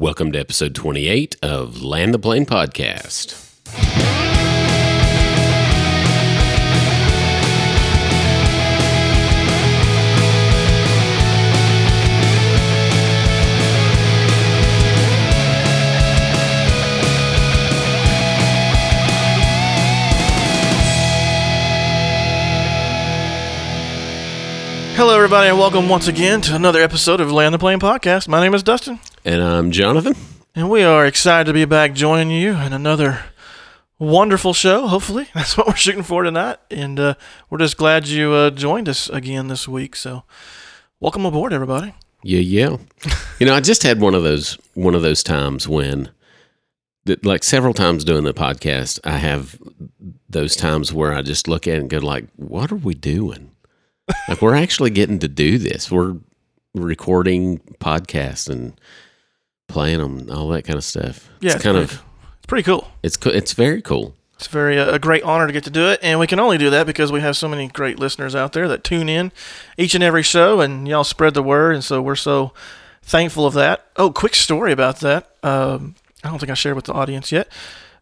Welcome to episode 28 of Land the Plane Podcast. Hello, everybody, and welcome once again to another episode of Land the Plane Podcast. My name is Dustin, And I'm Jonathan. and we are excited to be back joining you in another wonderful show. Hopefully, that's what we're shooting for tonight, and uh, we're just glad you uh, joined us again this week. So, welcome aboard, everybody. Yeah, yeah. you know, I just had one of those one of those times when that like several times doing the podcast, I have those times where I just look at it and go like, what are we doing? Like we're actually getting to do this. We're recording podcasts and playing them, all that kind of stuff. Yeah, it's kind pretty, of it's pretty cool. it's co- it's very cool. It's very uh, a great honor to get to do it, and we can only do that because we have so many great listeners out there that tune in each and every show, and y'all spread the word, and so we're so thankful of that. Oh, quick story about that. Um, I don't think I shared with the audience yet.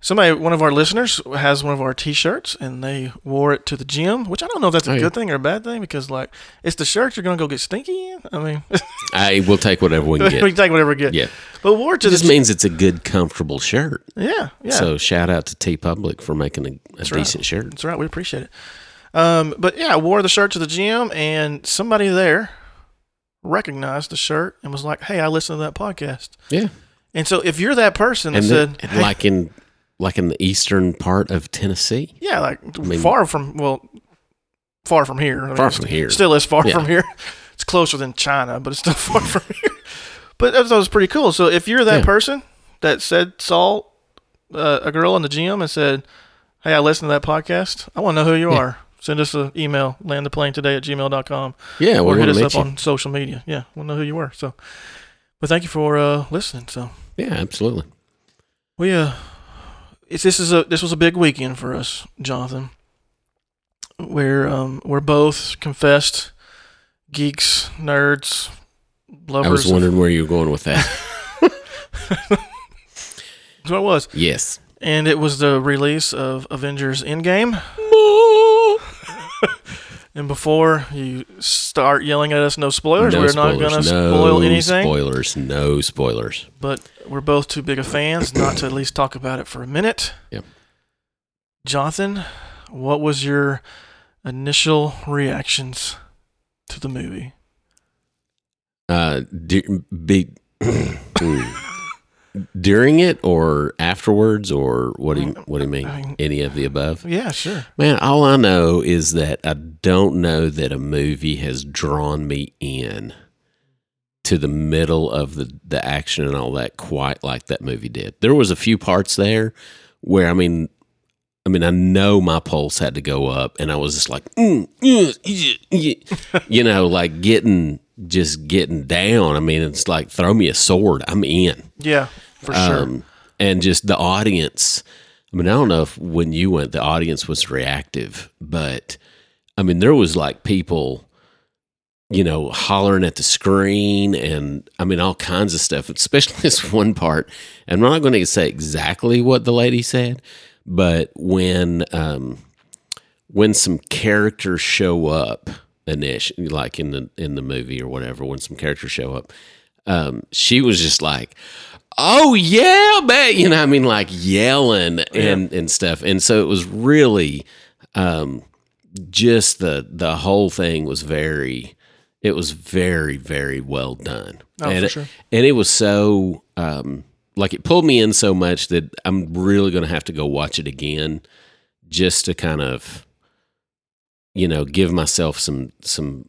Somebody, one of our listeners, has one of our T-shirts, and they wore it to the gym, which I don't know if that's a Oh, yeah. good thing or a bad thing because, like, it's the shirt you're gonna go get stinky in. I mean, I will take whatever we can we can take whatever we get. Yeah. but wore it to It the just means it's a good, comfortable shirt. yeah, yeah. So shout out to TeePublic for making a, a right. decent shirt. That's right. We appreciate it. Um, but yeah, I wore the shirt to the gym, and somebody there recognized the shirt and was like, "Hey, I listened to that podcast." Yeah. And so, if you're that person that and said, hey, like in like in the eastern part of Tennessee. "Yeah, like mean- far from well, far from here, I mean, Far from here. still is far Yeah. from here. It's closer than China, but it's still far from here. But that was, pretty cool. So, if you're that Yeah. person that said saw uh, a girl in the gym and said, "Hey, I listened to that podcast," I want to know who you Yeah. are. Send us an email, landtheplane at gmail.com. Yeah, or hit us up you. on social media. Yeah, we'll know who you were. So, but thank you for uh, listening. So Yeah, absolutely. we uh, it's, this is a this was a big weekend for us, Jonathan. We're um we're both confessed geeks, nerds, lovers. I was of- wondering where you were going with that. That's what it was, yes. and it was the release of Avengers Endgame. And before you start yelling at us, no spoilers. No we're not going to no spoil anything. Spoilers. No spoilers. but we're both too big of fans not to at least talk about it for a minute. Yep. Jonathan, what was your initial reactions to the movie? Uh, du- be, Hmm. During it or afterwards or what do you what do you mean? I mean- Any of the above? Yeah, sure. Man, all I know is that I don't know that a movie has drawn me in to the middle of the, the action and all that quite like that movie did. There was a few parts there where I mean I mean I know my pulse had to go up and I was just like mm, yeah," you know like getting just getting down. I mean it's like throw me a sword, I'm in Yeah, for sure. um, and just the audience. I mean, I don't know if when you went, the audience was reactive, but I mean, there was like people, you know, hollering at the screen, and I mean, all kinds of stuff. Especially this one part. And I'm not going to say exactly what the lady said, but when um, when some characters show up, initially, like in the in the movie or whatever, when some characters show up, um, she was just like, "Oh yeah, man!" You know, I mean, like yelling and and stuff. And so it was really, um, just the the whole thing was very, it was very very well done. Oh, and for it, sure. and it was so um, like it pulled me in so much that I'm really going to have to go watch it again, just to kind of, you know, give myself some some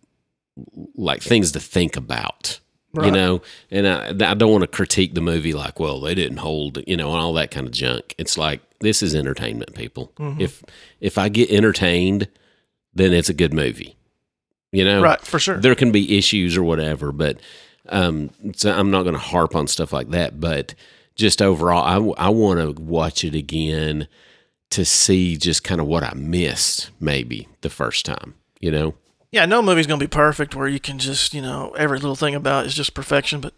like things to think about you know and I, I don't want to critique the movie like well they didn't hold you know and all that kind of junk. It's like this is entertainment people. Mm-hmm. if if i get entertained then it's a good movie. You know? Right, for sure. there can be issues or whatever but um so i'm not going to harp on stuff like that but just overall i, I want to watch it again to see just kind of what i missed maybe the first time you know yeah, no movie's gonna be perfect where you can just you know every little thing about it is just perfection. But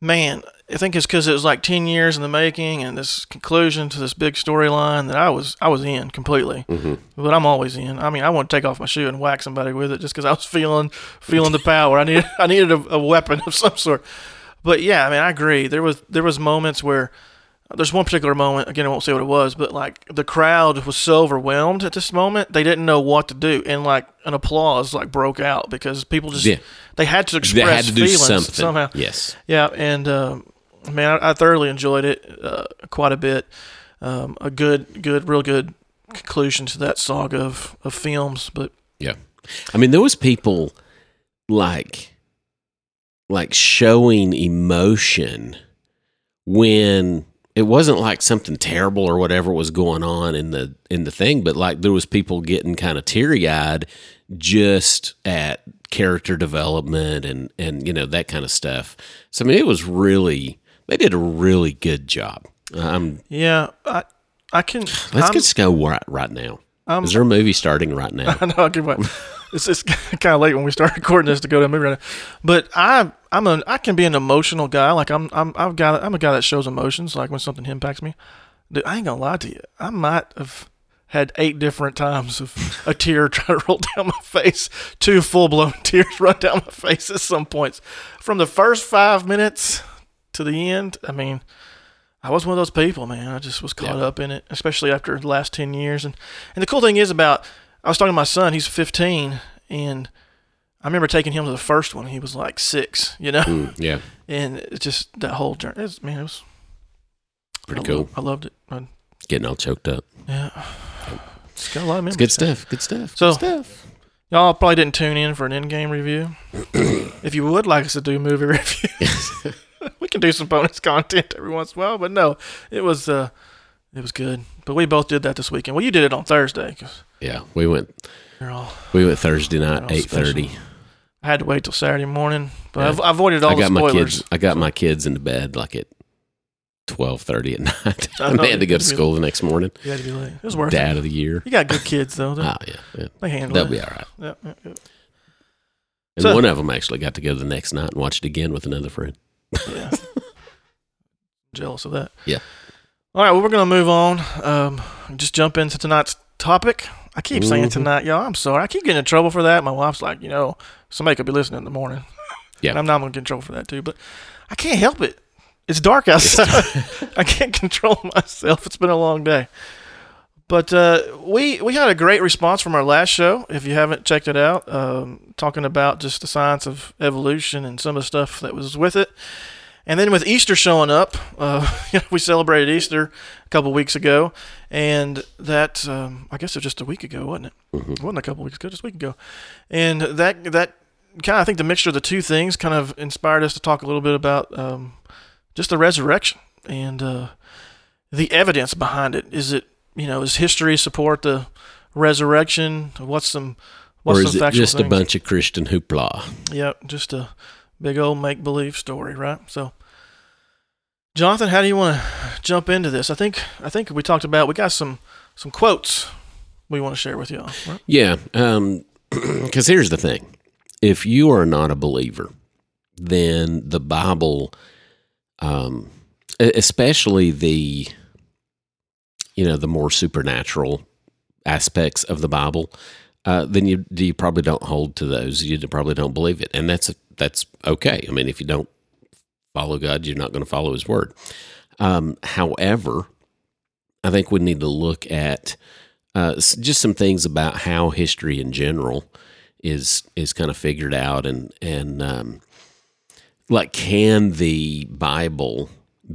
man, I think it's because it was like ten years in the making and this conclusion to this big storyline that I was I was in completely. Mm-hmm. But I'm always in. I mean, I want to take off my shoe and whack somebody with it just because I was feeling feeling the power. I needed I needed a, a weapon of some sort. But yeah, I mean, I agree. There was there was moments where there's one particular moment again. I won't say what it was, but like the crowd was so overwhelmed at this moment, they didn't know what to do, and like an applause like broke out because people just Yeah. they had to express They had to do feelings something. somehow. Yes. Yeah, and um, man, I, I thoroughly enjoyed it uh, quite a bit. Um, a good, good, real good conclusion to that saga of, of films. But Yeah. I mean, there was people like like showing emotion when it wasn't like something terrible or whatever was going on in the in the thing, but like there was people getting kind of teary eyed just at character development and and you know that kind of stuff. So I mean, it was really they did a really good job. Um, yeah, I I can. let's I'm, just go right right now. Is there a movie starting right now? I know. I can wait. It's, it's kind of late when we start recording this to go to a movie right now. But I I'm a I can be an emotional guy. Like I'm I'm I've got I'm a guy that shows emotions. Like when something impacts me. Dude, I ain't gonna lie to you. I might have had eight different times of a tear try to roll down my face, two full blown tears run down my face at some points. From the first five minutes to the end, I mean, I was one of those people, man. I just was caught Yeah. up in it, especially after the last ten years. And and the cool thing is about I was talking to my son. He's 15, and I remember taking him to the first one. He was like six, you know, Mm, yeah, and it's just that whole journey. It's, man, it was pretty I cool. I loved it. I- Getting all choked up. yeah, it's got a lot of It's good stuff. Good stuff. So- good stuff. Y'all probably didn't tune in for an Endgame review. if you would like us to do movie reviews, we can do some bonus content every once in a while. But no, it was uh, it was good. But we both did that this weekend. Well, you did it on Thursday because Yeah, we went. all. We went Thursday night, eight thirty. I had to wait till Saturday morning, but Yeah. I've, avoided all I got the my spoilers. kids. I got my kids into bed like at twelve thirty at night. I and they had to go to school the next morning. You had to be late. It was worth Dad it. of the year. You got good kids though. They, Ah, yeah, yeah. they handle they'll it. be all right. And So- one of them actually got to go the next night and watch it again with another friend. yeah. Jealous of that. Yeah. All right, well, we're going to move on. Um, just jump into tonight's topic. I keep saying Mhm. tonight, y'all. I'm sorry. I keep getting in trouble for that. My wife's like, you know, somebody could be listening in the morning. Yeah. And I'm not going to get in trouble for that, too. But I can't help it. It's dark outside. I can't control myself. It's been a long day. But uh, we we had a great response from our last show. If you haven't checked it out, um, talking about just the science of evolution and some of the stuff that was with it. And then with Easter showing up, uh, you know, we celebrated Easter a couple weeks ago, and that um, I guess it was just a week ago, wasn't it? Mhm. It wasn't a couple weeks ago, just a week ago. And that that kind of I think the mixture of the two things kind of inspired us to talk a little bit about um, just the resurrection and uh, the evidence behind it. Is it you know does history support the resurrection? What's some what's or some is it factual just a bunch of Christian hoopla? Yep, just a big old make believe story, right? So, Jonathan, how do you want to jump into this? I think I think we talked about we got some some quotes we want to share with y'all. Right? Yeah, because here's the thing: if you are not a believer, then the Bible, um, especially the, you know, the more supernatural aspects of the Bible, uh, then you you probably don't hold to those. You probably don't believe it, and that's that's okay. I mean, if you don't follow God, you're not going to follow His word. Um, however, I think we need to look at uh, just some things about how history in general is is kind of figured out and and um, like can the Bible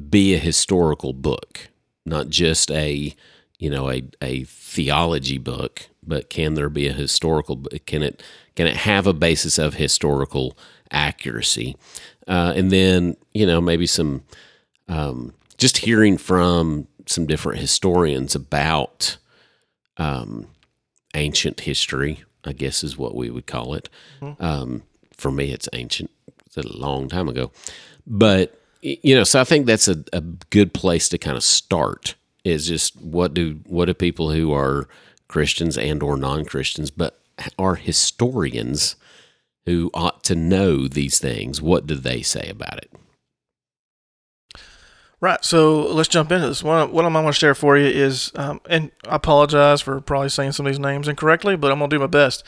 be a historical book, not just a you know a a theology book, but can there be a historical? Can it can it have a basis of historical accuracy? Uh, and then you know maybe some um, just hearing from some different historians about um, ancient history, I guess is what we would call it. Um, for me, it's ancient. It's a long time ago, but you know, so I think that's a, a good place to kind of start. Is just what do what do people who are Christians and or non Christians, but are historians who ought to know these things? What do they say about it? Right. So let's jump into this. What, what I'm going to share for you is, um, and I apologize for probably saying some of these names incorrectly, but I'm going to do my best.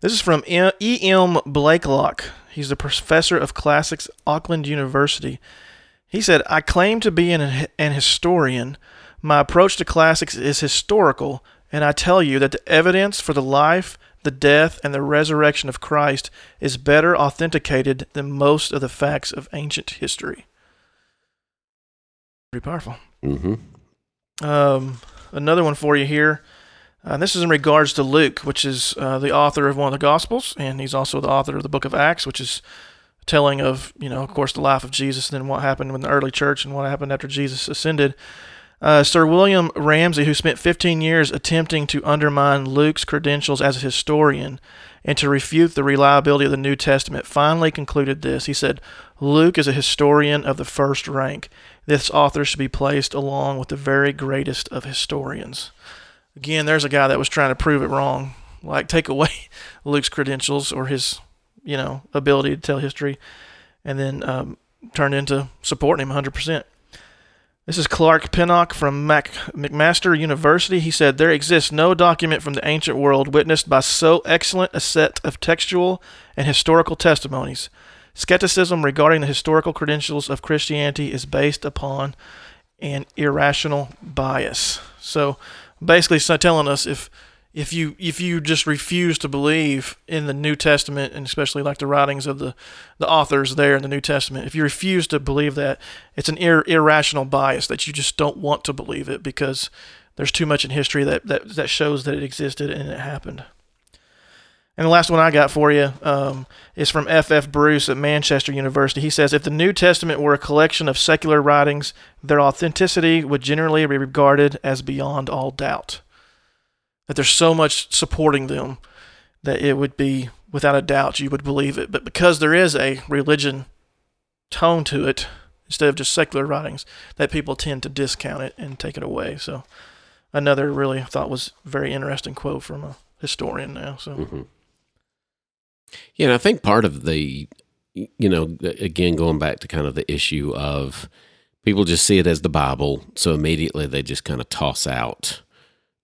This is from E.M. Blaiklock. He's the professor of classics, Auckland University. He said, I claim to be an, an historian. My approach to classics is historical, and I tell you that the evidence for the life, the death, and the resurrection of Christ is better authenticated than most of the facts of ancient history. Pretty powerful. Mm-hmm. Um, another one for you here. Uh, this is in regards to Luke, which is uh, the author of one of the Gospels, and he's also the author of the book of Acts, which is telling of, you know, of course, the life of Jesus and then what happened in the early church and what happened after Jesus ascended. Uh, Sir William Ramsay, who spent 15 years attempting to undermine Luke's credentials as a historian and to refute the reliability of the New Testament, finally concluded this. He said, Luke is a historian of the first rank. This author should be placed along with the very greatest of historians. Again, there's a guy that was trying to prove it wrong. Like, take away Luke's credentials or his, you know, ability to tell history, and then um, turned into supporting him 100%. This is Clark Pinnock from Mac- McMaster University. He said, There exists no document from the ancient world witnessed by so excellent a set of textual and historical testimonies. Skepticism regarding the historical credentials of Christianity is based upon an irrational bias. So basically, so telling us if if you if you just refuse to believe in the New Testament and especially like the writings of the the authors there in the New Testament, if you refuse to believe that, it's an ir- irrational bias that you just don't want to believe it because there's too much in history that that that shows that it existed and it happened. And the last one I got for you um, is from F. F. Bruce at Manchester University. He says, If the New Testament were a collection of secular writings, their authenticity would generally be regarded as beyond all doubt that there's so much supporting them that it would be without a doubt you would believe it. But because there is a religion tone to it, instead of just secular writings, that people tend to discount it and take it away. So another really thought was very interesting quote from a historian now. So Mm-hmm. Yeah, and I think part of the, you know, again, going back to kind of the issue of people just see it as the Bible, so immediately they just kind of toss out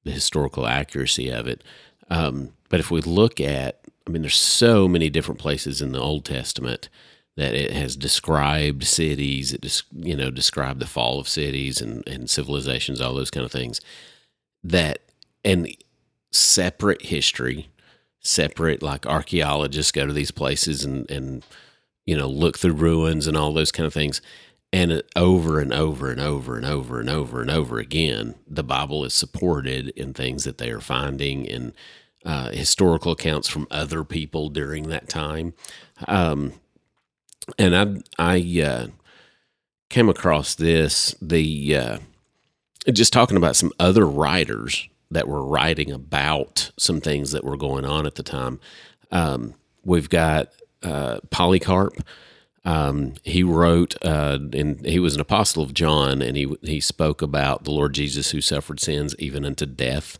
the historical accuracy of it. Um, but if we look at, I mean, there's so many different places in the Old Testament that it has described cities, it just, you know, described the fall of cities and, and civilizations, all those kind of things that, and separate history, separate, like archaeologists go to these places and, and, you know, look through ruins and all those kind of things. And over and over and over and over and over and over again, the Bible is supported in things that they are finding in uh, historical accounts from other people during that time. Um, and I, I uh, came across this the uh, just talking about some other writers that were writing about some things that were going on at the time. Um, we've got uh, Polycarp. Um, he wrote, uh, and he was an apostle of John, and he he spoke about the Lord Jesus who suffered sins even unto death.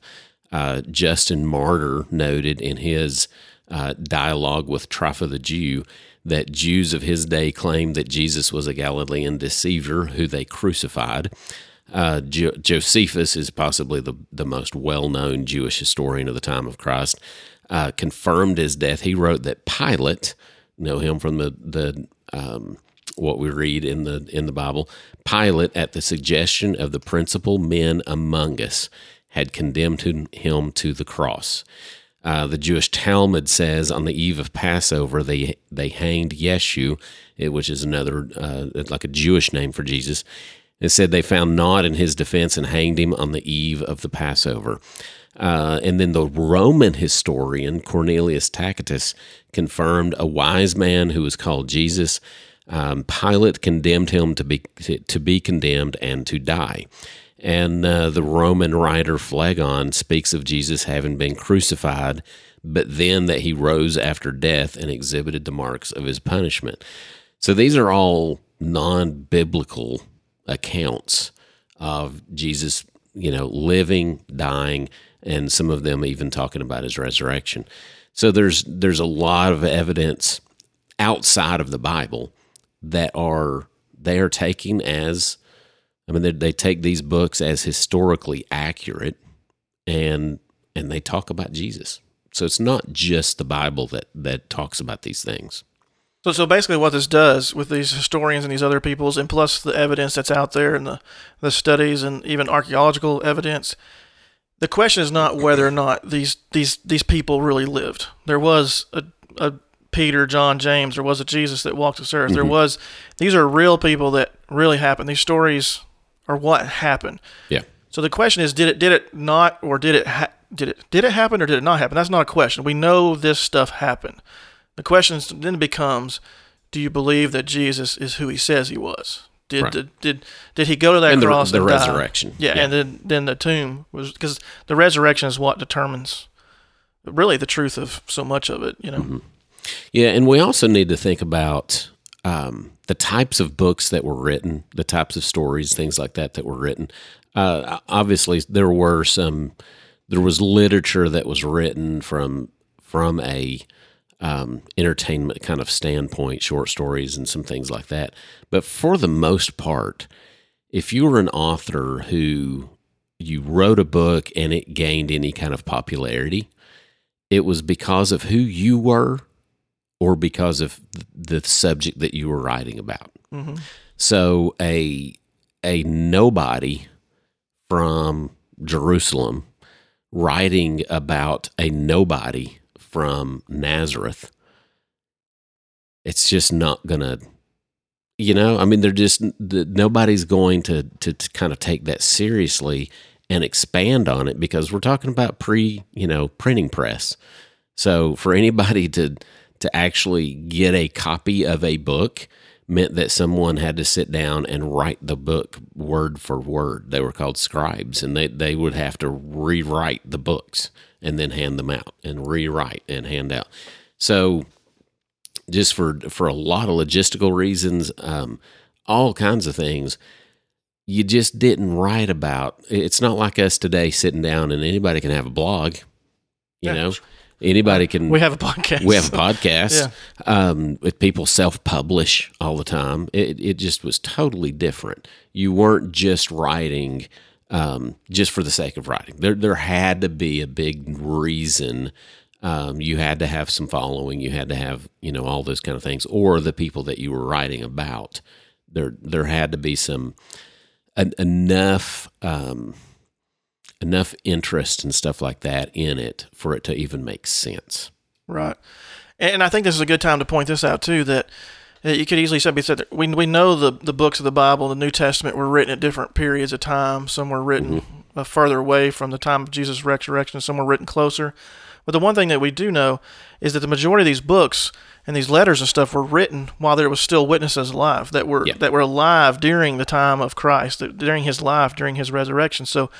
Uh, Justin Martyr noted in his uh, dialogue with Trypho the Jew that Jews of his day claimed that Jesus was a Galilean deceiver who they crucified. Uh, jo- Josephus is possibly the, the most well known Jewish historian of the time of Christ. Uh, confirmed his death. He wrote that Pilate, know him from the the um, what we read in the in the Bible. Pilate, at the suggestion of the principal men among us, had condemned him to the cross. Uh, the Jewish Talmud says on the eve of Passover they they hanged Yeshu, which is another uh, like a Jewish name for Jesus. It said they found naught in his defense and hanged him on the eve of the Passover. Uh, and then the Roman historian Cornelius Tacitus confirmed a wise man who was called Jesus. Um, Pilate condemned him to be to be condemned and to die. And uh, the Roman writer Phlegon speaks of Jesus having been crucified, but then that he rose after death and exhibited the marks of his punishment. So these are all non biblical accounts of Jesus, you know, living, dying, and some of them even talking about his resurrection. So there's there's a lot of evidence outside of the Bible that are they are taking as I mean, they, they take these books as historically accurate, and and they talk about Jesus. So it's not just the Bible that that talks about these things. So, so basically, what this does with these historians and these other peoples, and plus the evidence that's out there and the, the studies and even archaeological evidence, the question is not whether or not these these these people really lived. There was a, a Peter, John, James. There was a Jesus that walked this earth. There mm-hmm. was. These are real people that really happened. These stories are what happened. Yeah. So the question is, did it did it not or did it ha- did it did it happen or did it not happen? That's not a question. We know this stuff happened. The question then becomes, do you believe that Jesus is who he says he was? Did Right. did, did did he go to that And cross the and die? resurrection. Yeah, Yeah. and then then the tomb was because the resurrection is what determines really the truth of so much of it. You know. Mm-hmm. Yeah, and we also need to think about um, the types of books that were written, the types of stories, things like that that were written. Uh, obviously, there were some. There was literature that was written from from a um, entertainment kind of standpoint, short stories and some things like that. But for the most part, if you were an author who you wrote a book and it gained any kind of popularity, it was because of who you were or because of the subject that you were writing about. Mhm. So a a nobody from Jerusalem writing about a nobody from Nazareth, it's just not gonna. You know, I mean, they're just nobody's going to, to to kind of take that seriously and expand on it because we're talking about pre, you know, printing press. So for anybody to to actually get a copy of a book meant that someone had to sit down and write the book word for word. They were called scribes, and they, they would have to rewrite the books and then hand them out and rewrite and hand out. So just for for a lot of logistical reasons, um, all kinds of things, you just didn't write about. It's not like us today sitting down and anybody can have a blog. You Yeah. know, anybody can. We have a podcast. We have a podcast. Yeah. Um, with people self-publish all the time. It it just was totally different. You weren't just writing um, just for the sake of writing. There there had to be a big reason. Um, you had to have some following. You had to have you know all those kind of things, or the people that you were writing about. There there had to be some en- enough. Um, enough interest and stuff like that in it for it to even make sense. Right. And I think this is a good time to point this out too that you could easily say we we know the the books of the Bible, the New Testament were written at different periods of time. Some were written uh, further away from the time of Jesus' resurrection, some were written closer. But the one thing that we do know is that the majority of these books and these letters and stuff were written while there was still witnesses alive that were Yeah. that were alive during the time of Christ, that- during his life, during his resurrection. So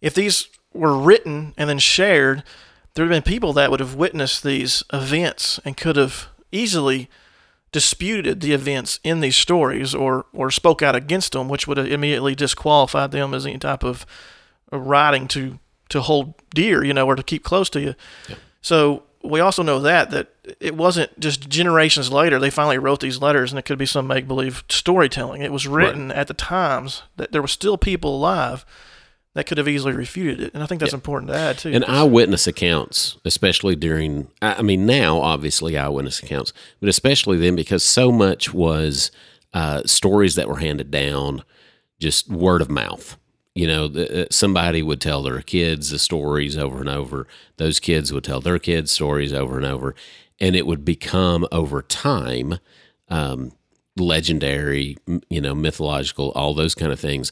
if these were written and then shared, there would have been people that would have witnessed these events and could have easily disputed the events in these stories or, or spoke out against them, which would have immediately disqualified them as any type of writing to, to hold dear, you know, or to keep close to you. So we also know that that it wasn't just generations later they finally wrote these letters and it could be some make believe storytelling. It was written at the times that there were still people alive that could have easily refuted it. And I think that's important to add too. And eyewitness accounts, especially during, I I mean, now obviously eyewitness accounts, but especially then because so much was uh, stories that were handed down, just word of mouth. You know, the, uh, somebody would tell their kids the stories over and over. Those kids would tell their kids stories over and over, and it would become over time um, legendary, you know, mythological, all those kind of things.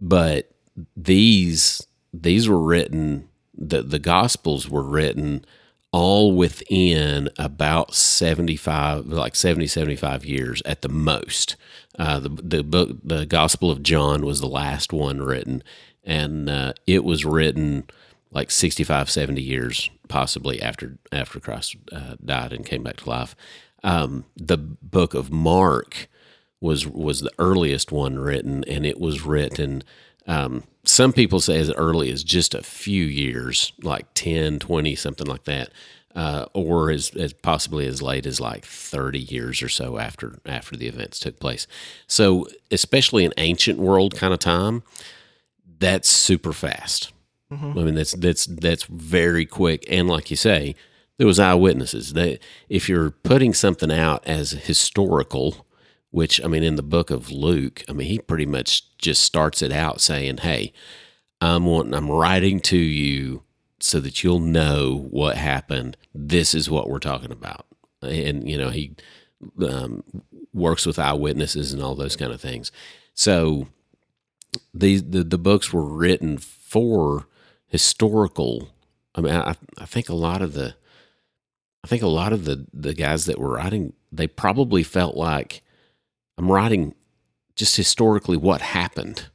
But these these were written the the gospels were written all within about 75 like 70 75 years at the most uh, the the book the gospel of john was the last one written and uh, it was written like 65 70 years possibly after after christ uh, died and came back to life um, the book of mark was was the earliest one written, and it was written. Um, some people say as early as just a few years, like 10, 20, something like that. uh, or as, as possibly as late as like 30 years or so after after the events took place. So, especially in ancient world kind of time, that's super fast. I mean, that's that's that's very quick, and like you say, there was eyewitnesses. That if you're putting something out as historical, which I mean, in the book of Luke, I mean, he pretty much just starts it out saying, "Hey, I'm wanting, I'm writing to you so that you'll know what happened. This is what we're talking about." And you know, he um, works with eyewitnesses and all those kind of things. So these the, the books were written for historical i mean I, I think a lot of the i think a lot of the the guys that were writing they probably felt like i'm writing just historically what happened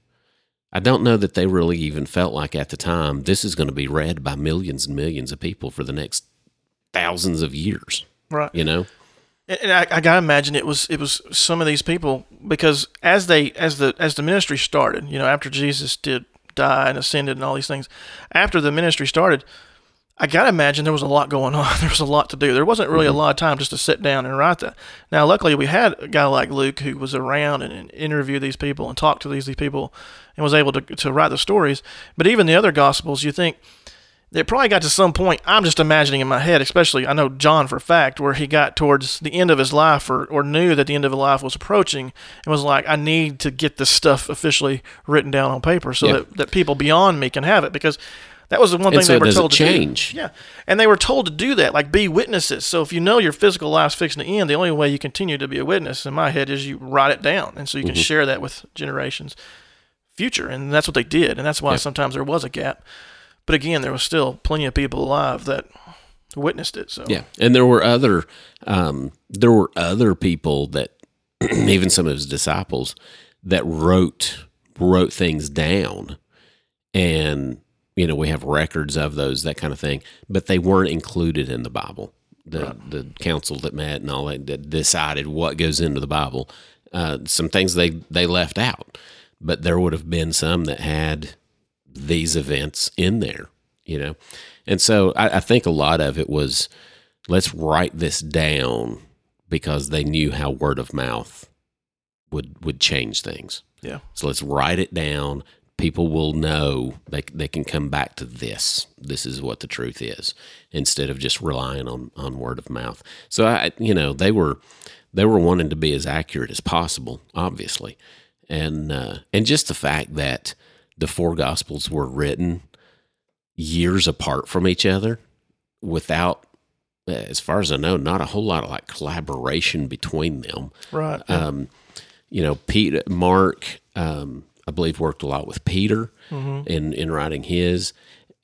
i don't know that they really even felt like at the time this is going to be read by millions and millions of people for the next thousands of years Right. you know And I, I gotta imagine it was it was some of these people because as they as the as the ministry started, you know, after Jesus did die and ascended and all these things, after the ministry started, I gotta imagine there was a lot going on. There was a lot to do. There wasn't really a mm-hmm. lot of time just to sit down and write that. Now, luckily, we had a guy like Luke who was around and, and interviewed these people and talked to these these people and was able to to write the stories. But even the other gospels, you think it probably got to some point i'm just imagining in my head especially i know john for a fact where he got towards the end of his life or, or knew that the end of his life was approaching and was like i need to get this stuff officially written down on paper so Yeah. that, that people beyond me can have it because that was the one thing so they were told to change. do. Yeah, and they were told to do that, like be witnesses. So if you know your physical life's fixing to end, the only way you continue to be a witness, in my head, is you write it down, and so you can Mm-hmm. share that with generations future, and that's what they did, and that's why sometimes there was a gap. But again, there was still plenty of people alive that witnessed it. So Yeah, and there were other um, there were other people that even some of his disciples that wrote wrote things down, and you know we have records of those that kind of thing, but they weren't included in the Bible. The the council that met and all that, that decided what goes into the Bible. Uh, some things they they left out, but there would have been some that had these events in there, you know. And so I, I think a lot of it was let's write this down because they knew how word of mouth would would change things. yeah, So let's write it down. People will know they they can come back to this. This is what the truth is, instead of just relying on on word of mouth. So I, you know, they were they were wanting to be as accurate as possible, obviously, and uh, and just the fact that the four gospels were written years apart from each other, without, as far as I know, not a whole lot of like collaboration between them right. um, you know, Pete, Mark, um, I believe worked a lot with Peter in in writing his,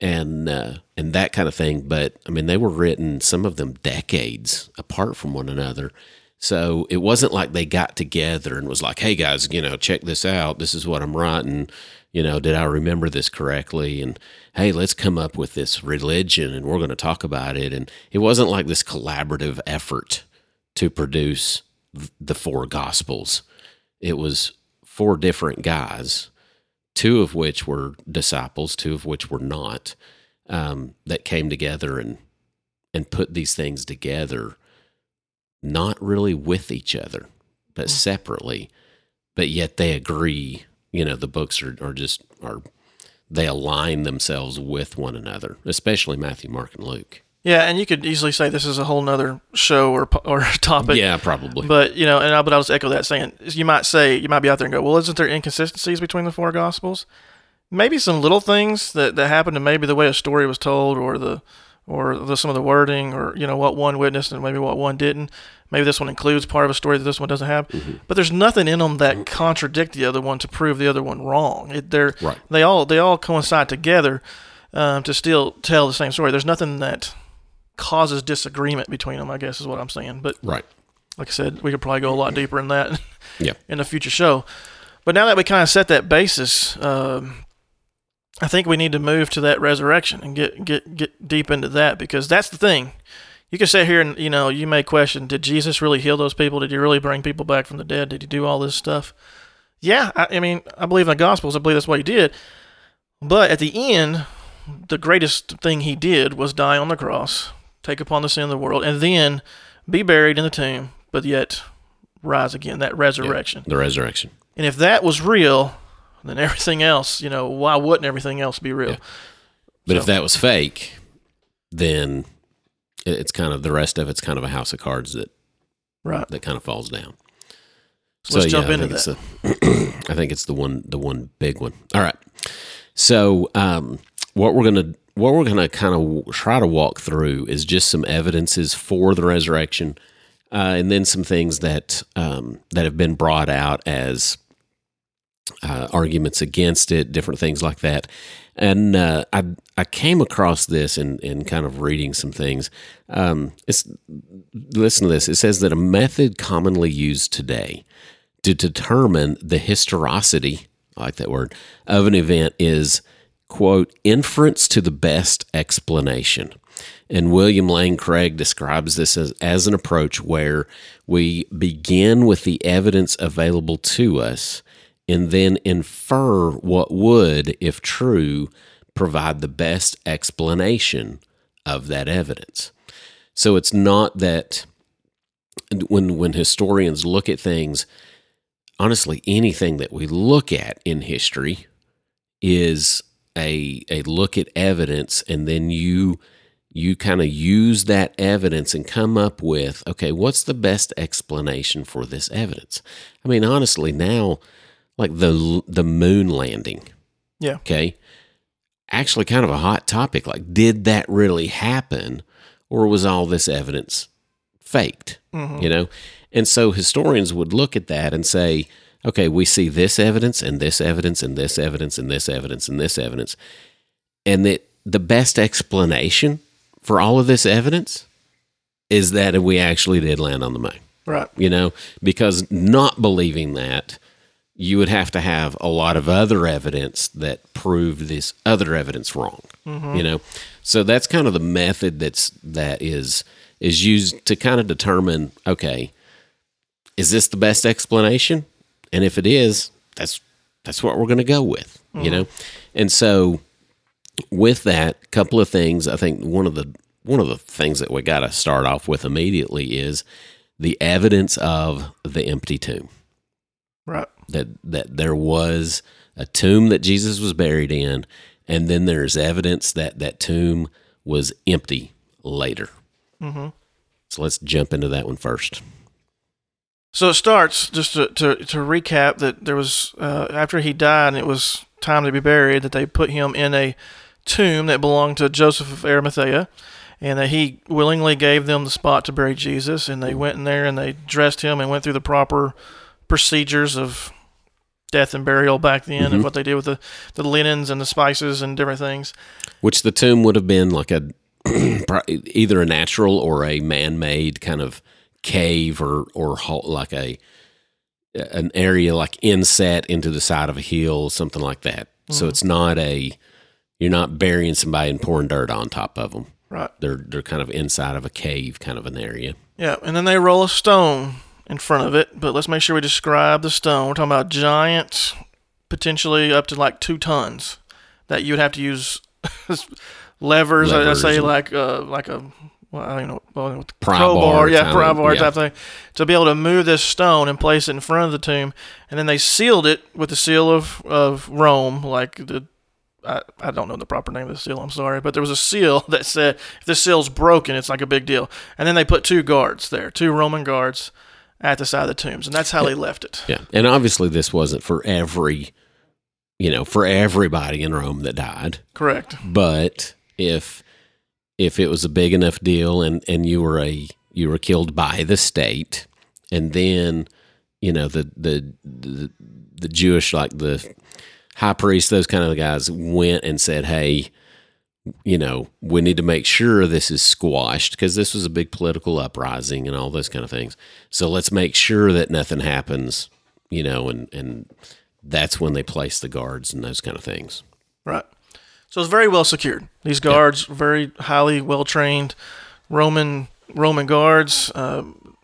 and uh, and that kind of thing. But I mean, they were written some of them decades apart from one another. So it wasn't like they got together and was like, "Hey guys, you know, check this out. This is what I'm writing. You know, did I remember this correctly?" And hey, let's come up with this religion, and we're going to talk about it. And it wasn't like this collaborative effort to produce the four gospels. It was four different guys, two of which were disciples, two of which were not, um, that came together and and put these things together, not really with each other, but separately, but yet they agree. You know, the books are, are just are they align themselves with one another, especially Matthew, Mark, and Luke. Yeah, and you could easily say this is a whole nother show or or topic. yeah, probably. But you know, and I, but I'll just echo that saying you might say you might be out there and go, well, isn't there inconsistencies between the four gospels? Maybe some little things that, that happened, and maybe the way a story was told, or the or the, some of the wording, or you know what one witnessed and maybe what one didn't. Maybe this one includes part of a story that this one doesn't have. But there's nothing in them that contradict the other one to prove the other one wrong. It, they're Right. they all they all coincide together um, to still tell the same story. There's nothing that causes disagreement between them. I guess is what I'm saying. But right. like I said, we could probably go a lot deeper in that Yeah. in a future show. But now that we kind of set that basis, um, I think we need to move to that resurrection and get get get deep into that because that's the thing. You can sit here and you know you may question: Did Jesus really heal those people? Did he really bring people back from the dead? Did he do all this stuff? Yeah, I, I mean, I believe in the Gospels. I believe that's what he did. But at the end, the greatest thing he did was die on the cross take upon the sin of the world, and then be buried in the tomb, but yet rise again. That resurrection. The resurrection. And if that was real, then everything else, you know, why wouldn't everything else be real? Yeah. But if that was fake, then it's kind of the rest of it's kind of a house of cards that Right. that kind of falls down. So let's jump I into think that. It's the, I think it's the one the one big one. All right. So um, what we're gonna what we're gonna kind of try to walk through is just some evidences for the resurrection, uh, and then some things that um, that have been brought out as uh, arguments against it, different things like that. And uh, I I came across this in in kind of reading some things. Um, it's listen to this. It says that a method commonly used today to determine the historicity, I like that word, of an event is quote inference to the best explanation. And William Lane Craig describes this as, as an approach where we begin with the evidence available to us and then infer what would, if true, provide the best explanation of that evidence. So it's not that when when historians look at things, honestly, anything that we look at in history is a a look at evidence, and then you you kind of use that evidence and come up with okay, what's the best explanation for this evidence? I mean, honestly, now like the the moon landing, Yeah. okay, actually kind of a hot topic. Like, did that really happen, or was all this evidence faked? Mhm. You know, and so historians would look at that and say, okay, we see this evidence and this evidence and this evidence and this evidence and this evidence, and that the best explanation for all of this evidence is that we actually did land on the moon Right. you know, because not believing that, you would have to have a lot of other evidence that proved this other evidence wrong. Mm-hmm. You know, so that's kind of the method that's that is is used to kind of determine, okay, is this the best explanation? And if it is, that's that's what we're going to go with. You know, and so with that, couple of things. I think one of the one of the things that we got to start off with immediately is the evidence of the empty tomb. Right. That that there was a tomb that Jesus was buried in, and then there's evidence that that tomb was empty later. Mhm. So let's jump into that one first. So it starts just to, to, to recap that there was uh, after he died and it was time to be buried that they put him in a tomb that belonged to Joseph of Arimathea and that he willingly gave them the spot to bury Jesus and they went in there and they dressed him and went through the proper procedures of death and burial back then and what they did with the, the linens and the spices and different things. Which the tomb would have been like a either a natural or a man-made kind of cave or or like a an area like inset into the side of a hill, something like that. So it's not a you're not burying somebody and pouring dirt on top of them. Right. They're they're kind of inside of a cave, kind of an area. Yeah, and then they roll a stone in front of it, but let's make sure we describe the stone. We're talking about giant, potentially up to like two tons, that you would have to use levers. I- I say like uh, like a well, I don't know well, with the Pry crowbar, bar yeah, kind pry bar yeah. type thing, to be able to move this stone and place it in front of the tomb, and then they sealed it with the seal of of Rome, like the. I, I don't know the proper name of the seal. I'm sorry, but there was a seal that said if this seal's broken, it's like a big deal. And then they put two guards there, two Roman guards at the side of the tombs, and that's how they left it. Yeah. And obviously this wasn't for every you know, for everybody in Rome that died. Correct. but if if it was a big enough deal and and you were a you were killed by the state and then you know the the the, the Jewish like the high priest those kind of guys went and said hey you know we need to make sure this is squashed because this was a big political uprising and all those kind of things so let's make sure that nothing happens you know and and that's when they place the guards and those kind of things Right. So it's very well secured. These guards, very highly well trained Roman Roman guards. Um,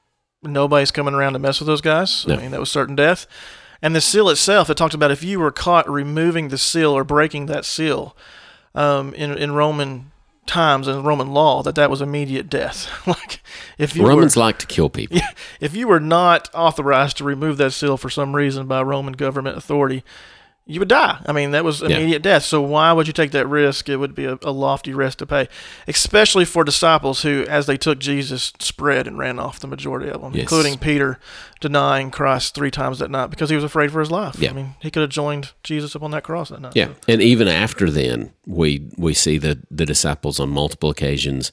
nobody's coming around to mess with those guys. I mean, that was certain death. And the seal itself, it talked about if you were caught removing the seal or breaking that seal um, in in Roman times in Roman law that that was immediate death. like if you Romans were, like to kill people. if you were not authorized to remove that seal for some reason by Roman government authority, you would die. I mean, that was immediate death. So why would you take that risk? It would be a, a lofty risk to pay, especially for disciples who, as they took Jesus, spread and ran off the majority of them, Yes. including Peter denying Christ three times that night because he was afraid for his life. Yeah. I mean, he could have joined Jesus upon that cross that night. Yeah, and even after then, we we see the the disciples on multiple occasions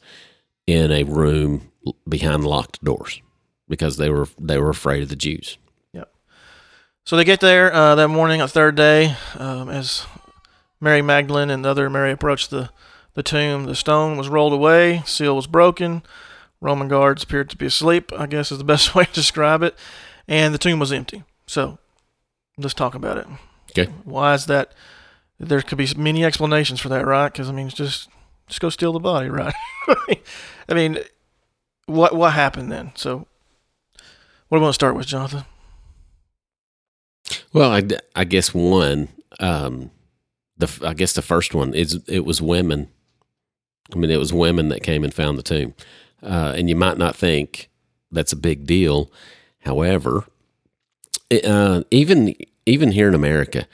in a room behind locked doors because they were they were afraid of the Jews. So they get there uh, that morning, on the third day, um, as Mary Magdalene and the other Mary approached the, the tomb. The stone was rolled away, seal was broken. Roman guards appeared to be asleep, I guess is the best way to describe it. And the tomb was empty. So let's talk about it. Okay. Why is that? There could be many explanations for that, right? Because, I mean, it's just, just go steal the body, right? I mean, what, what happened then? So what do we want to start with, Jonathan? Well, I, I guess one, um, the I guess the first one is it was women. I mean, it was women that came and found the tomb, uh, and you might not think that's a big deal. However, it, uh, even even here in America,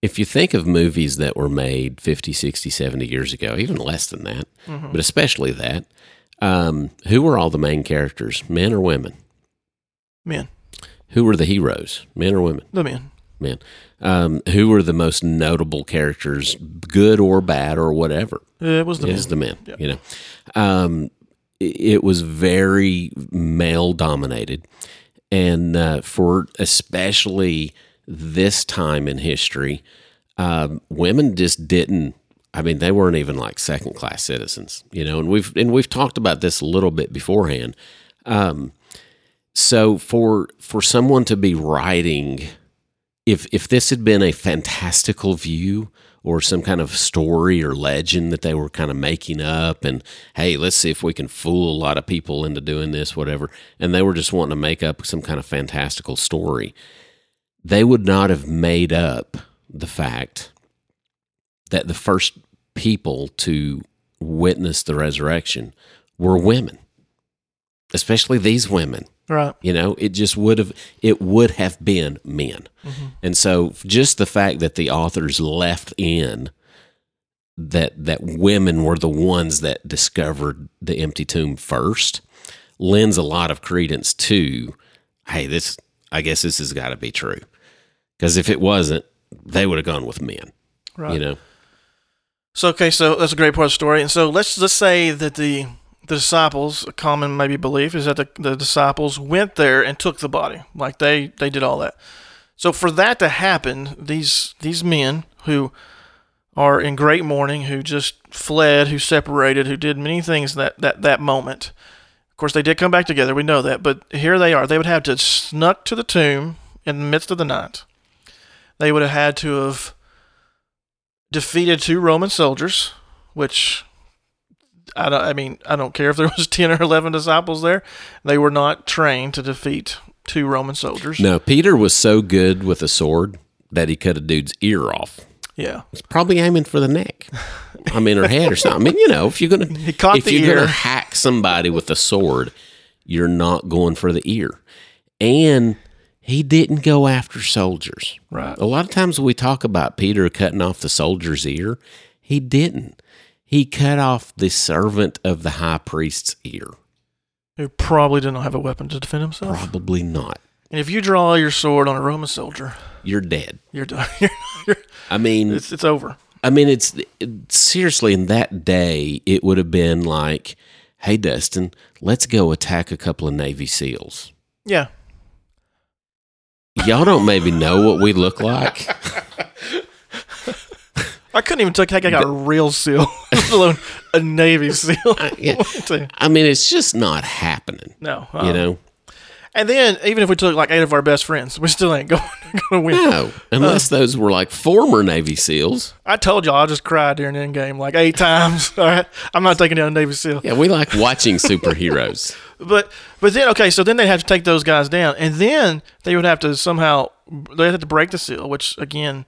if you think of movies that were made 50, 60, 70 years ago, even less than that, Mhm. but especially that, um, who were all the main characters, men or women? Men. Who were the heroes, men or women? The men. man. Um, who were the most notable characters, good or bad or whatever? It was the It men. the men. Yeah. You know, um, it, it was very male dominated, and uh, for especially this time in history, um, women just didn't. I mean, they weren't even like second class citizens. You know, and we've and we've talked about this a little bit beforehand. Um, so for for someone to be writing if if this had been a fantastical view or some kind of story or legend that they were kind of making up and hey let's see if we can fool a lot of people into doing this whatever and they were just wanting to make up some kind of fantastical story they would not have made up the fact that the first people to witness the resurrection were women especially these women Right. you know, it just would have it would have been men. Mm-hmm. And so just the fact that the authors left in that that women were the ones that discovered the empty tomb first lends a lot of credence to hey, this I guess this has got to be true. Cuz if it wasn't, they would have gone with men, Right. you know. So okay, so that's a great part of the story. And so let's let's say that the the disciples, a common maybe belief is that the, the disciples went there and took the body. Like they they did all that. So for that to happen, these these men who are in great mourning, who just fled, who separated, who did many things that that that moment. Of course, they did come back together. We know that, but here they are. They would have to snuck to the tomb in the midst of the night. They would have had to have defeated two Roman soldiers, which I don't, I mean, I don't care if there was 10 or 11 disciples there. They were not trained to defeat two Roman soldiers. No, Peter was so good with a sword that he cut a dude's ear off. Yeah. He's probably aiming for the neck. I mean, or head or something. I mean, you know, if you're gonna He caught if you're ear. gonna hack somebody with a sword, you're not going for the ear. And he didn't go after soldiers. Right. A lot of times we talk about Peter cutting off the soldier's ear. He didn't. He cut off the servant of the high priest's ear. Who probably did not have a weapon to defend himself. Probably not. And if you draw your sword on a Roman soldier, You're dead. you're done. You're, you're, I mean, it's, it's over. I mean, it's it- seriously in that day, it would have been like, "Hey, Dustin, let's go attack a couple of Navy SEALs." Yeah. Y'all don't maybe know what we look like. I couldn't even take I got a real seal, let alone a Navy SEAL. yeah. I mean, it's just not happening. no. You uh, know, And then, even if we took like eight of our best friends, we still ain't going to win. no, unless those were like former Navy SEAls. I told y'all I just cried during the Endgame like eight times. All right, I'm not taking down a Navy SEAL. Yeah, we like watching superheroes. But but then okay, so then they'd have to take those guys down, and then they would have to somehow they have to break the seal, which again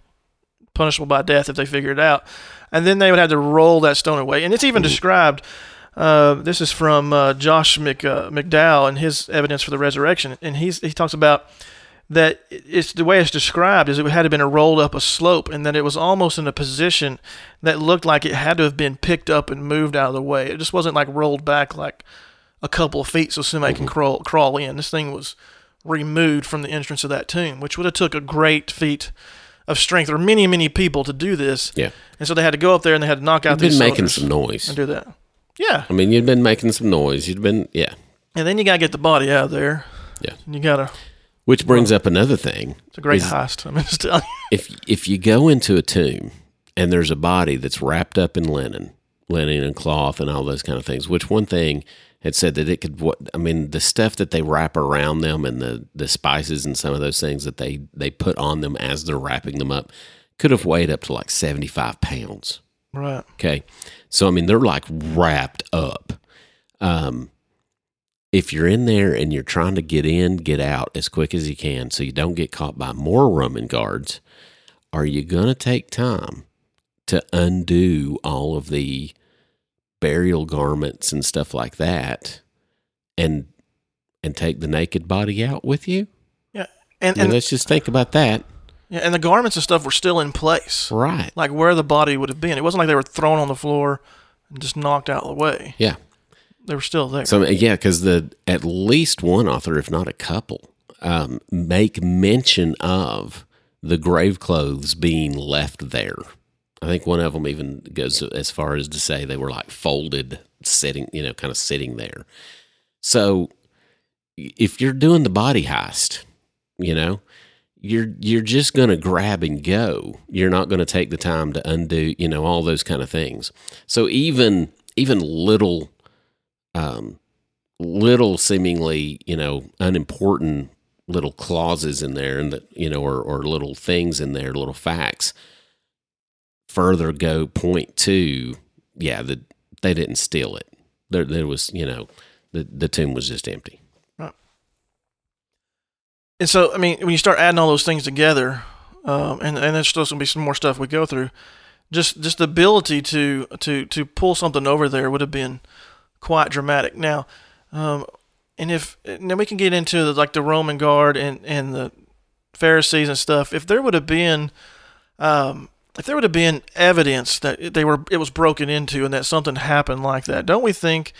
punishable by death if they figured it out. And then they would have to roll that stone away. And it's even described. Uh, this is from uh, Josh Mc, uh, McDowell and his evidence for the resurrection, and he's he talks about that it's the way it's described is it had to have been rolled up a slope and that it was almost in a position that looked like it had to have been picked up and moved out of the way. It just wasn't like rolled back like a couple of feet so somebody can crawl crawl in. This thing was removed from the entrance of that tomb, which would have took a great feat of strength or many many people to do this. Yeah. And so they had to go up there and they had to knock out You've been making some noise. and do that. Yeah. I mean, you've been making some noise. You've been, yeah. And then you got to get the body out of there. Yeah. And you got to Which brings up another thing. it's a great is heist. I mean, just telling you. if if you go into a tomb and there's a body that's wrapped up in linen, linen and cloth and all those kind of things, which one thing had said that it could what I mean the stuff that they wrap around them and the the spices and some of those things that they they put on them as they're wrapping them up could have weighed up to like 75 pounds. Right. Okay. So, I mean, they're like wrapped up. Um, if you're in there and you're trying to get in, get out as quick as you can so you don't get caught by more Roman guards, are you going to take time to undo all of the burial garments and stuff like that and and take the naked body out with you? Yeah. And, And and, let's just think about that. yeah, and the garments and stuff were still in place. Right. like where the body would have been. It wasn't like they were thrown on the floor and just knocked out of the way. Yeah. They were still there. So yeah, because the at least one author, if not a couple, um, make mention of the grave clothes being left there. I think one of them even goes as far as to say they were like folded, sitting, you know, kind of sitting there. So if you're doing the body heist, you know, you're you're just going to grab and go. You're not going to take the time to undo, you know, all those kind of things. So even even little um, little seemingly you know unimportant little clauses in there and that you know or, or little things in there little facts further go point to yeah that they didn't steal it there, there was you know the, the tomb was just empty Right. and so, I mean, when you start adding all those things together, um, and and there's still going to be some more stuff we go through. Just just the ability to to to pull something over there would have been quite dramatic. Now, um, and if now we can get into the, like the Roman guard and and the Pharisees and stuff. If there would have been um, if there would have been evidence that they were it was broken into and that something happened like that, don't we think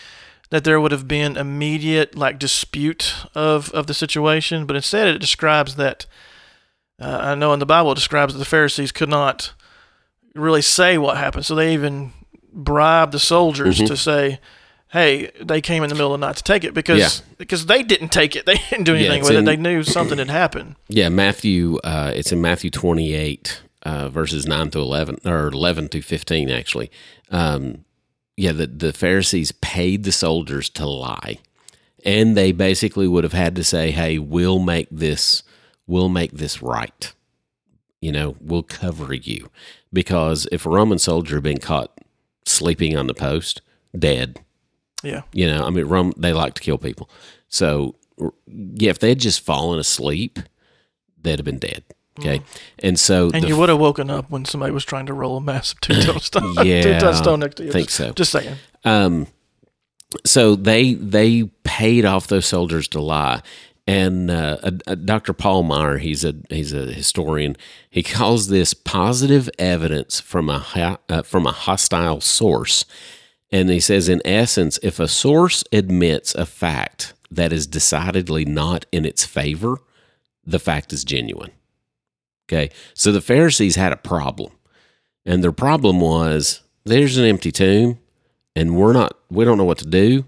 that there would have been immediate like dispute of of the situation? But instead, it describes that uh, I know in the Bible it describes that the Pharisees could not really say what happened, so they even bribed the soldiers Mhm. to say. Hey, they came in the middle of the night to take it because Yeah. because they didn't take it. They didn't do anything it's with in- it. They knew something had happened. yeah matthew uh, it's in matthew 28 uh, verses 9 to 11 or 11 to 15 actually. Um, yeah the, the pharisees paid the soldiers to lie. And they basically would have had to say hey we'll make this we'll make this right. You know we'll cover you. Because if a roman soldier had been caught sleeping on the post dead. Yeah. you know i mean Rome, they like to kill people. So yeah if they had just fallen asleep they'd have been dead okay and so And you would have woken up when somebody was trying to roll a massive two two Yeah, ton stone next to you. I think just, so. Just saying. Um, so they they paid off those soldiers to lie, and uh, Dr. Paul Maier, he's a he's a historian. He calls this positive evidence from a uh, from a hostile source, and he says, in essence, if a source admits a fact that is decidedly not in its favor, the fact is genuine. Okay, so the Pharisees had a problem, and their problem was there's an empty tomb and we're not we don't know what to do.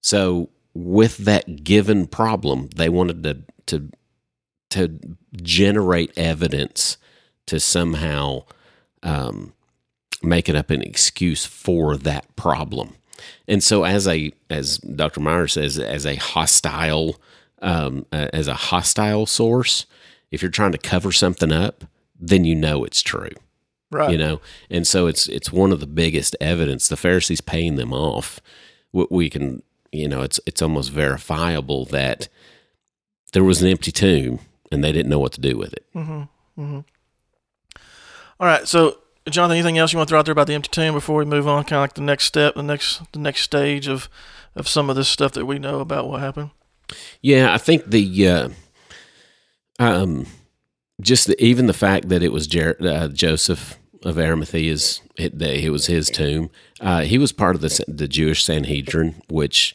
So with that given problem they wanted to to to generate evidence to somehow um, make it up an excuse for that problem. And so as a as dr maier says as a hostile um, as a hostile source if you're trying to cover something up then you know it's true Right. you know and so it's it's one of the biggest evidence the pharisees paying them off we, we can you know it's it's almost verifiable that there was an empty tomb and they didn't know what to do with it Mm-hmm. Mm-hmm. All right. So, Jonathan, anything else you want to throw out there about the empty tomb before we move on? Kind of like the next step, the next the next stage of of some of this stuff that we know about what happened. Yeah, I think the uh, um, just the, even the fact that it was Jer- uh, Joseph of Arimathea's it, that it was his tomb. Uh, he was part of the the Jewish Sanhedrin, which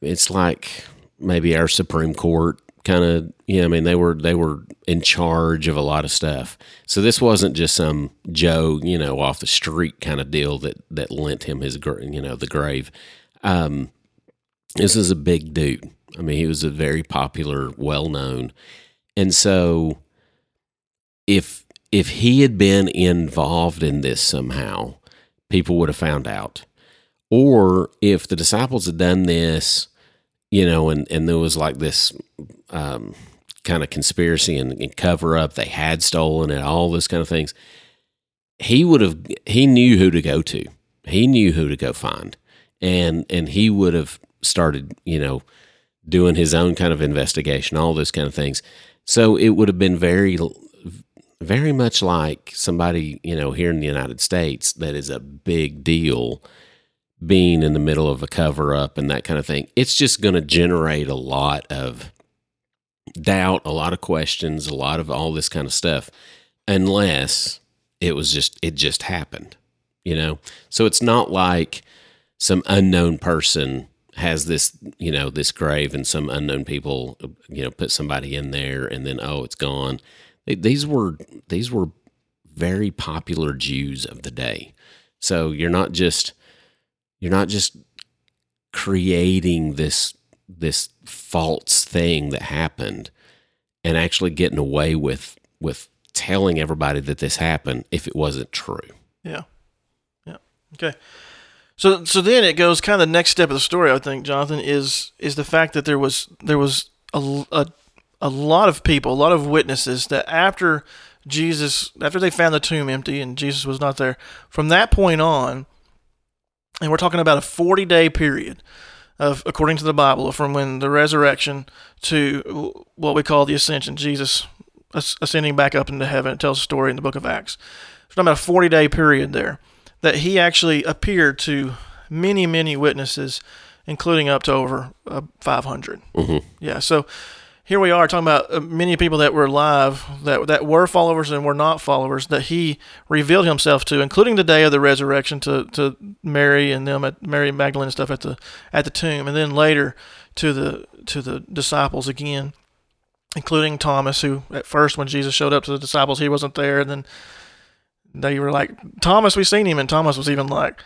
it's like maybe our Supreme Court kind of. Yeah, I mean they were they were in charge of a lot of stuff. So this wasn't just some Joe, you know, off the street kind of deal that that lent him his you know the grave. Um, this is a big dude. I mean, he was a very popular, well known, and so if if he had been involved in this somehow, people would have found out. Or if the disciples had done this, you know, and, and there was like this um, kind of conspiracy and, and cover up, they had stolen it, all those kind of things, he would have, he knew who to go to. He knew who to go find. And, and he would have started, you know, doing his own kind of investigation, all those kind of things. So it would have been very very much like somebody, you know, here in the United States that is a big deal being in the middle of a cover up and that kind of thing. It's just going to generate a lot of doubt, a lot of questions, a lot of all this kind of stuff, unless it was just, it just happened, you know? So it's not like some unknown person has this, you know, this grave and some unknown people, you know, put somebody in there and then, oh, it's gone these were these were very popular Jews of the day. So you're not just you're not just creating this this false thing that happened and actually getting away with with telling everybody that this happened if it wasn't true. Yeah. Yeah. Okay. So so then it goes kind of the next step of the story I think Jonathan is is the fact that there was there was a, a a lot of people, a lot of witnesses that after Jesus, after they found the tomb empty and Jesus was not there, from that point on, and we're talking about a 40 day period of, according to the Bible, from when the resurrection to what we call the ascension, Jesus ascending back up into heaven. It tells a story in the book of Acts. We're talking about a 40 day period there that he actually appeared to many, many witnesses, including up to over uh, 500. Mm-hmm. Yeah. So, here we are talking about uh, many people that were alive, that that were followers and were not followers, that he revealed himself to, including the day of the resurrection to, to Mary and them at Mary Magdalene and stuff at the at the tomb, and then later to the to the disciples again, including Thomas, who at first when Jesus showed up to the disciples, he wasn't there, and then they were like, Thomas, we've seen him, and Thomas was even like,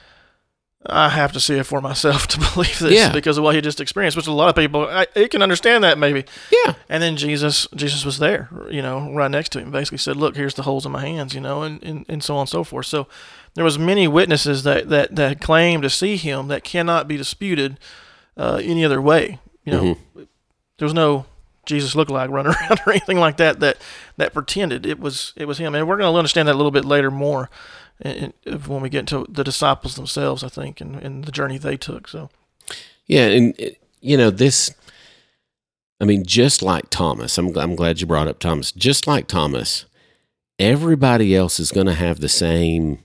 I have to see it for myself to believe this yeah. because of what he just experienced, which a lot of people I, you can understand that maybe. Yeah. And then Jesus Jesus was there, you know, right next to him, basically said, "Look, here's the holes in my hands," you know, and, and, and so on and so forth. So there was many witnesses that that that claimed to see him that cannot be disputed uh, any other way. You know, mm-hmm. there was no Jesus looked like running around or anything like that that that pretended it was it was him. And we're going to understand that a little bit later more when we get into the disciples themselves, I think, and, and the journey they took. So, yeah, and you know this. I mean, just like Thomas, I'm I'm glad you brought up Thomas. Just like Thomas, everybody else is going to have the same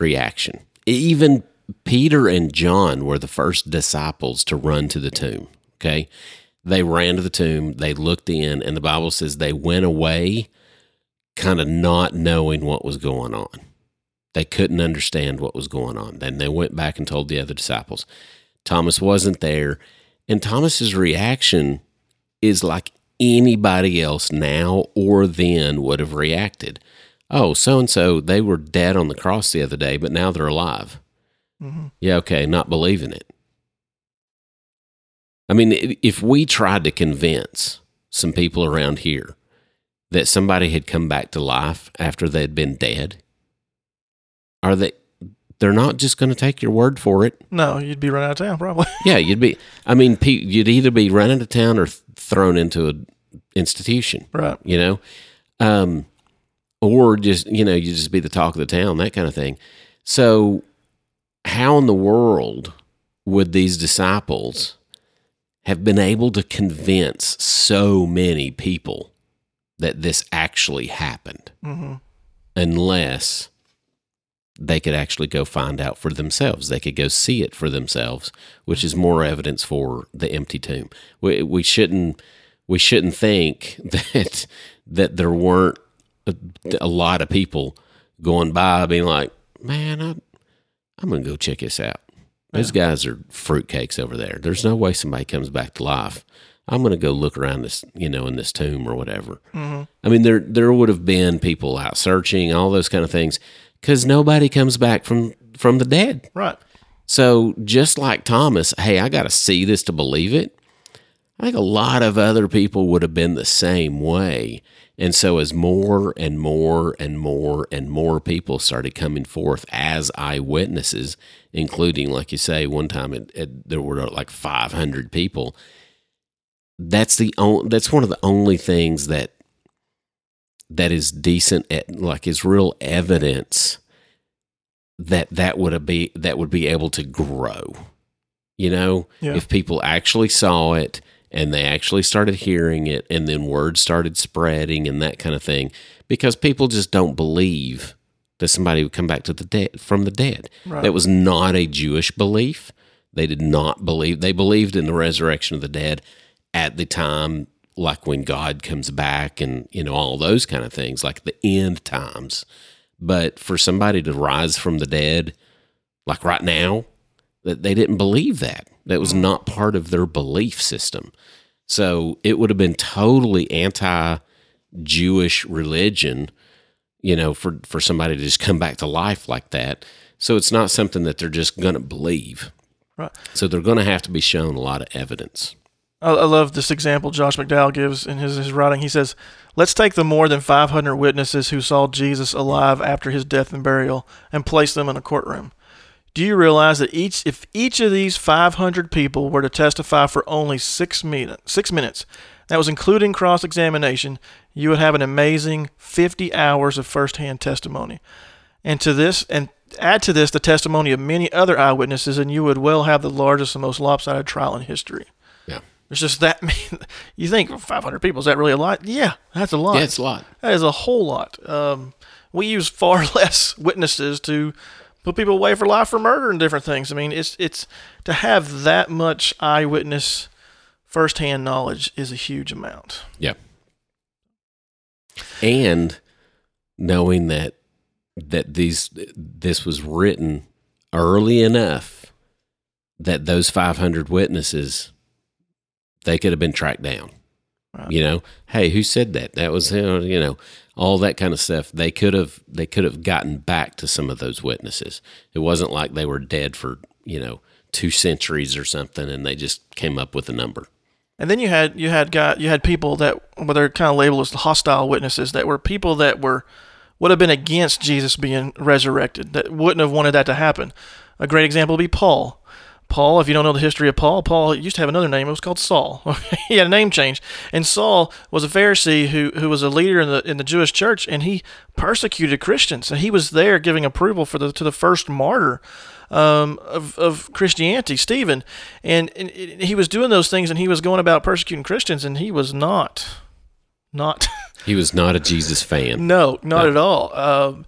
reaction. Even Peter and John were the first disciples to run to the tomb. Okay, they ran to the tomb, they looked in, and the Bible says they went away, kind of not knowing what was going on. They couldn't understand what was going on. Then they went back and told the other disciples. Thomas wasn't there. And Thomas's reaction is like anybody else now or then would have reacted. Oh, so and so, they were dead on the cross the other day, but now they're alive. Mm-hmm. Yeah, okay, not believing it. I mean, if we tried to convince some people around here that somebody had come back to life after they'd been dead, are they they're not just going to take your word for it. No, you'd be run out of town probably. yeah, you'd be. I mean, you'd either be run out of town or thrown into an institution. Right. You know, um, or just you know you just be the talk of the town, that kind of thing. So, how in the world would these disciples have been able to convince so many people that this actually happened? Mm-hmm. unless they could actually go find out for themselves. They could go see it for themselves, which is more evidence for the empty tomb. We, we shouldn't we shouldn't think that that there weren't a, a lot of people going by being like, "Man, I, I'm going to go check this out." Those guys are fruitcakes over there. There's no way somebody comes back to life. I'm going to go look around this, you know, in this tomb or whatever. Mm-hmm. I mean, there there would have been people out searching, all those kind of things, because nobody comes back from from the dead. Right. So just like Thomas, hey, I got to see this to believe it. I think a lot of other people would have been the same way. And so as more and more and more and more people started coming forth as eyewitnesses, including, like you say, one time it, it, there were like 500 people. That's the only, that's one of the only things that that is decent at like is real evidence that that would be that would be able to grow you know Yeah. if people actually saw it and they actually started hearing it and then word started spreading and that kind of thing because people just don't believe that somebody would come back to the dead from the dead. Right. that was not a jewish belief. They did not believe they believed in the resurrection of the dead at the time like when god comes back and you know all those kind of things like the end times. But for somebody to rise from the dead like right now that they didn't believe that that was not part of their belief system so it would have been totally anti jewish religion you know for for somebody to just come back to life like that so it's not something that they're just going to believe Right. so they're going to have to be shown a lot of evidence I, I love this example Josh McDowell gives in his, his writing. He says, Let's take the more than 500 witnesses who saw Jesus alive after his death and burial and place them in a courtroom. Do you realize that each, if each of these 500 people were to testify for only six, minute, six minutes, that was including cross examination, you would have an amazing 50 hours of firsthand testimony. And to this, and add to this the testimony of many other eyewitnesses, and you would well have the largest and most lopsided trial in history. yeah There's just that. You think 500 people is that really a lot? Yeah, that's a lot. yeah it's a lot That is a whole lot. Um, we use far less witnesses to put people away for life for murder and different things. I mean, it's it's to have that much eyewitness firsthand knowledge is a huge amount. Yeah. And knowing that that these this was written early enough that those 500 witnesses they could have been tracked down. Right. You know, hey, who said that? That was you know, all that kind of stuff. They could have they could have gotten back to some of those witnesses. It wasn't like they were dead for, you know, 2 centuries or something and they just came up with a number. And then you had you had got you had people that well they're kind of labeled as hostile witnesses that were people that were would have been against Jesus being resurrected that wouldn't have wanted that to happen. A great example would be Paul. Paul, if you don't know the history of Paul, Paul used to have another name. It was called Saul. he had a name change, and Saul was a Pharisee who who was a leader in the in the Jewish church, and he persecuted Christians. And he was there giving approval for the to the first martyr um, of, of Christianity, Stephen. And, and he was doing those things and he was going about persecuting Christians and he was not, not, He was not a Jesus fan. no, not at all. Um,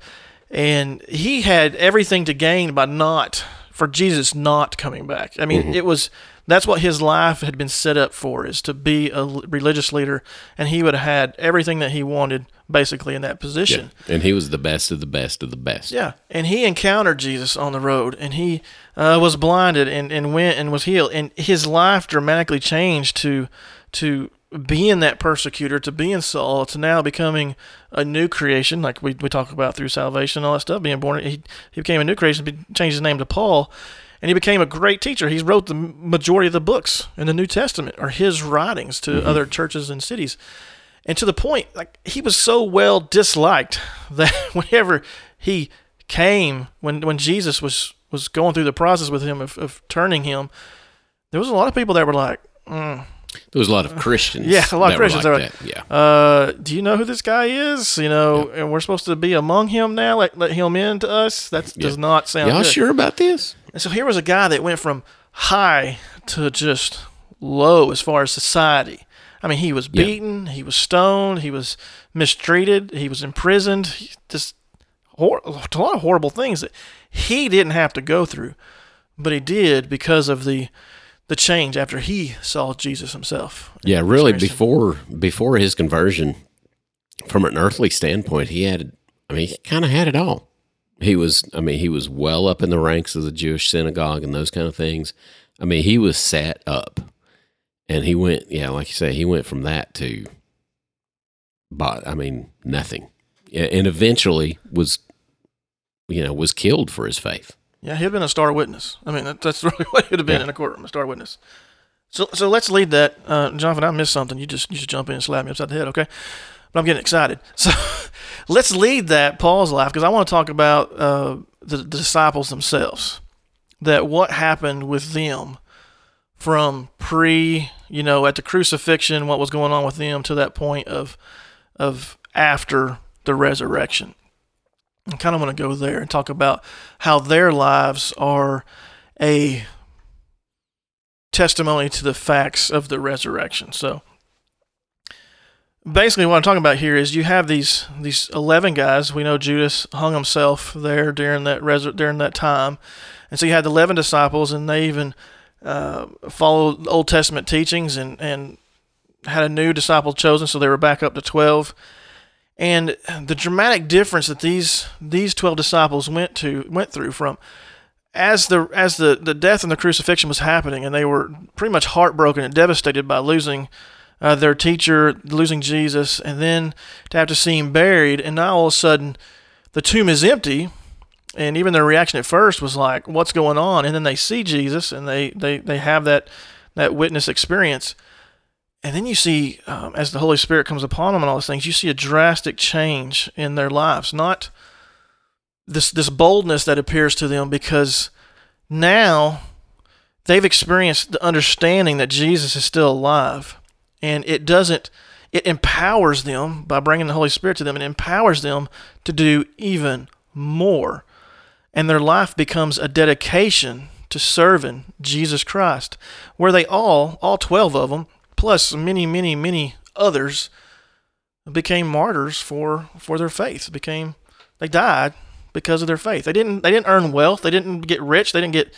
and he had everything to gain by not, for Jesus not coming back. I mean, it was, that's what his life had been set up for, is to be a religious leader. And he would have had everything that he wanted basically in that position. And he was the best of the best of the best. Yeah, and he encountered Jesus on the road, and he uh, was blinded and, and went and was healed, and his life dramatically changed to to being that persecutor, to being Saul, to now becoming a new creation, like we, we talk about through salvation and all that stuff. Being born, he he became a new creation, changed his name to Paul, and he became a great teacher. He wrote the majority of the books in the New Testament are his writings to other churches and cities and to the point like he was so well disliked that whenever he came when when jesus was was going through the process with him of, of turning him there was a lot of people that were like mm, There was a lot of Christians. Yeah, a lot of Christians like that. Yeah. uh do you know who this guy is you know and we're supposed to be among him now let, let him in to us that does not sound Y'all good sure about this? and so here was a guy that went from high to just low as far as society. I mean, he was Yeah. beaten, he was stoned, he was mistreated, he was imprisoned. He just hor- a lot of horrible things that he didn't have to go through, but he did because of the the change after he saw Jesus himself. Yeah, really before before his conversion, from an earthly standpoint, he had I mean, he kind of had it all. He was I mean, he was well up in the ranks of the Jewish synagogue and those kind of things. I mean, he was set up. And he went, yeah, like you say, he went from that to but I mean, nothing. And eventually was you know, was killed for his faith. Yeah, he'd have been a star witness. I mean, that, that's really what he'd have been Yeah. in a courtroom, a star witness. So, so let's lead that. Uh, Jonathan, I missed something. You just you just jump in and slap me upside the head, okay? But I'm getting excited. So let's lead that Paul's life because I want to talk about uh, the, the disciples themselves. That what happened with them from pre, you know, at the crucifixion, what was going on with them to that point of of after the resurrection. I kind of want to go there and talk about how their lives are a testimony to the facts of the resurrection. So basically what I'm talking about here is you have these these 11 guys. We know Judas hung himself there during that during that time. And so you had the 11 disciples and they even uh, followed Old Testament teachings and and had a new disciple chosen so they were back up to 12. And the dramatic difference that these these 12 disciples went to went through from as the as the, the death and the crucifixion was happening and they were pretty much heartbroken and devastated by losing uh, their teacher, losing Jesus, and then to have to see him buried, and now all of a sudden the tomb is empty, and even their reaction at first was like, "What's going on?" And then they see Jesus, and they they, they have that that witness experience, and then you see um, as the Holy Spirit comes upon them and all those things, you see a drastic change in their lives, not this this boldness that appears to them because now they've experienced the understanding that Jesus is still alive. And it doesn't it empowers them by bringing the holy spirit to them. And empowers them to do even more. And their life becomes a dedication to serving jesus christ where they all all 12 of them plus many many many others became martyrs for for their faith became they died because of their faith they didn't they didn't earn wealth they didn't get rich they didn't get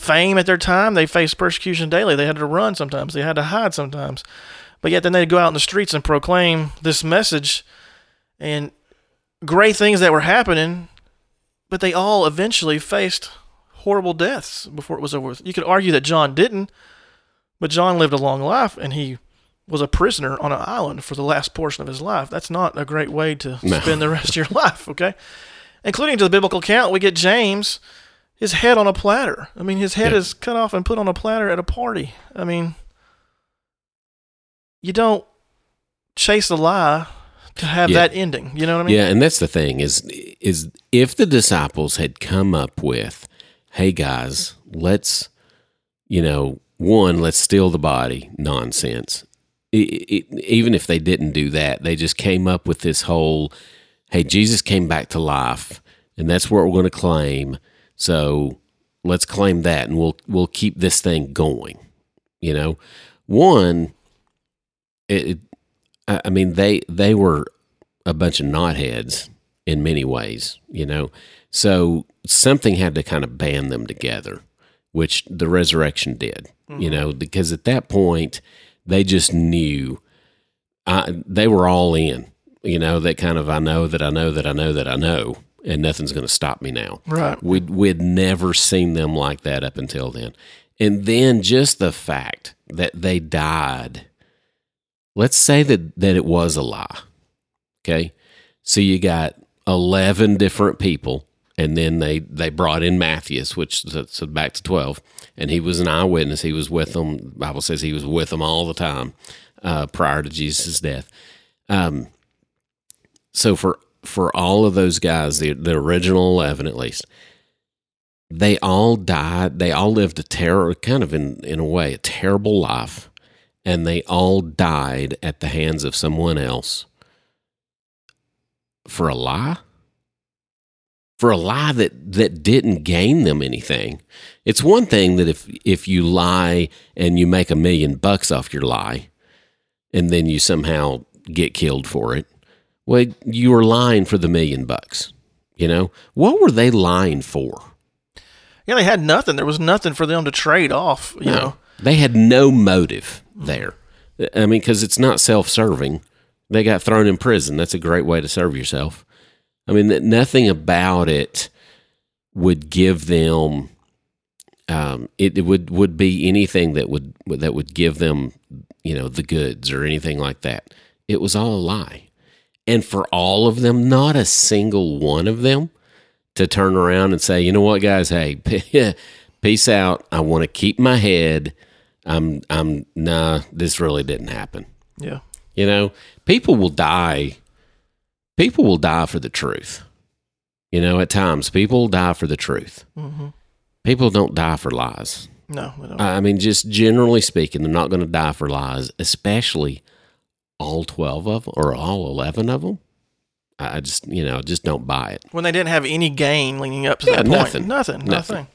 fame at their time. They faced persecution daily. They had to run sometimes. They had to hide sometimes. But yet then they'd go out in the streets and proclaim this message and great things that were happening, but they all eventually faced horrible deaths before it was over. You could argue that John didn't, but John lived a long life and he was a prisoner on an island for the last portion of his life. That's not a great way to No. spend the rest of your life, okay? Including to the biblical account, we get James his head on a platter. I mean, his head Yeah. is cut off and put on a platter at a party. I mean, you don't chase a lie to have Yeah. that ending. You know what I mean? Yeah, and that's the thing is is if the disciples had come up with, "Hey guys, let's you know, one, let's steal the body," nonsense. I- I- even if they didn't do that, they just came up with this whole, "Hey, Jesus came back to life, and that's what we're going to claim." So let's claim that, and we'll we'll keep this thing going. You know, one, it, it I I mean they they were a bunch of knotheads in many ways, you know. So something had to kind of band them together, which the resurrection did, you mm-hmm. know, because at that point they just knew I, they were all in, you know, that kind of I know that I know that I know that I know, and nothing's going to stop me now. Right. We'd, we'd never seen them like that up until then. And then just the fact that they died, let's say that, that it was a lie. Okay. So you got 11 different people, and then they, they brought in Matthias, which so back to 12, and he was an eyewitness. He was with them. The Bible says he was with them all the time uh, prior to Jesus' death. Um, so for for all of those guys, the the original eleven at least, they all died. They all lived a terror, kind of in in a way, a terrible life, and they all died at the hands of someone else for a lie. For a lie that that didn't gain them anything. It's one thing that if if you lie and you make a million bucks off your lie, and then you somehow get killed for it. Well, you were lying for the million bucks. You know, what were they lying for? Yeah, they had nothing. There was nothing for them to trade off. You know, They had no motive there. I mean, because it's not self serving. They got thrown in prison. That's a great way to serve yourself. I mean, that nothing about it would give them. Um, it, it would would be anything that would that would give them, you know, the goods or anything like that. It was all a lie, and for all of them, not a single one of them to turn around and say, you know what, guys, hey, peace out. I want to keep my head. I'm, I'm, nah, this really didn't happen. yeah, You know, people will die. People will die for the truth. You know, at times, people die for the truth. hmm People don't die for lies. no, don't. I mean, just generally speaking, they're not going to die for lies, especially all 12 of them or all 11 of them. I I just, you know, just don't buy it. when they didn't have any gain leading up to Yeah, that point. nothing. Nothing, nothing, Nothing.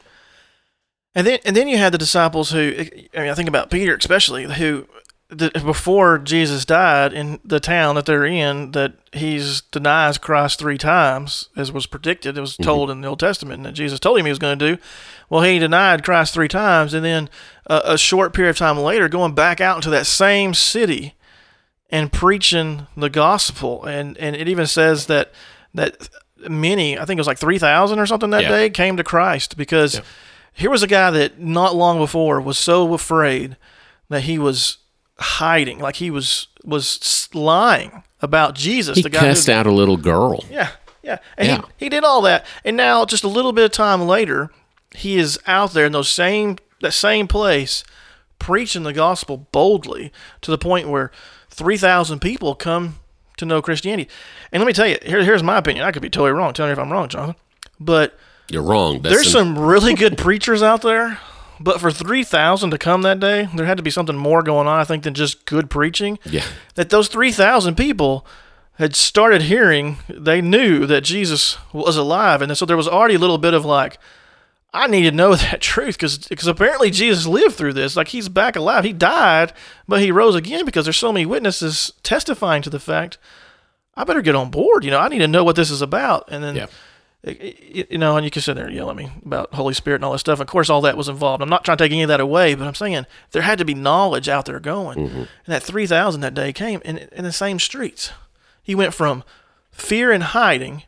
And then, and then you had the disciples who, I mean, I think about Peter especially, who the, before Jesus died in the town that they're in, that he's denies Christ three times, as was predicted. It was mm-hmm. told in the Old Testament that Jesus told him he was going to do. Well, he denied Christ three times, and then a, a short period of time later, going back out into that same city and preaching the gospel. And and it even says that that many, I think it was like three thousand or something that Yeah. day, came to Christ because Yeah. here was a guy that not long before was so afraid that he was hiding, like he was was lying about Jesus. He the guy who- cussed out a little girl. yeah, yeah. And Yeah. He, he did all that. And now just a little bit of time later, he is out there in those same that same place preaching the gospel boldly to the point where 3,000 people come to know Christianity. And let me tell you, here, here's my opinion. I could be totally wrong. Tell me if I'm wrong, Jonathan. But You're wrong. That's there's an- some really good preachers out there. But for 3,000 to come that day, there had to be something more going on, I think, than just good preaching yeah. that those 3,000 people had started hearing, they knew that Jesus was alive. And so there was already a little bit of like, I need to know that truth because apparently Jesus lived through this. Like he's back alive. He died, but he rose again because there's so many witnesses testifying to the fact. I better get on board. You know, I need to know what this is about. And then, Yeah. You know, and you can sit there and yell at me about Holy Spirit and all that stuff. Of course, all that was involved. I'm not trying to take any of that away, but I'm saying there had to be knowledge out there going. And that 3,000 that day came in, in the same streets. He went from fear and hiding.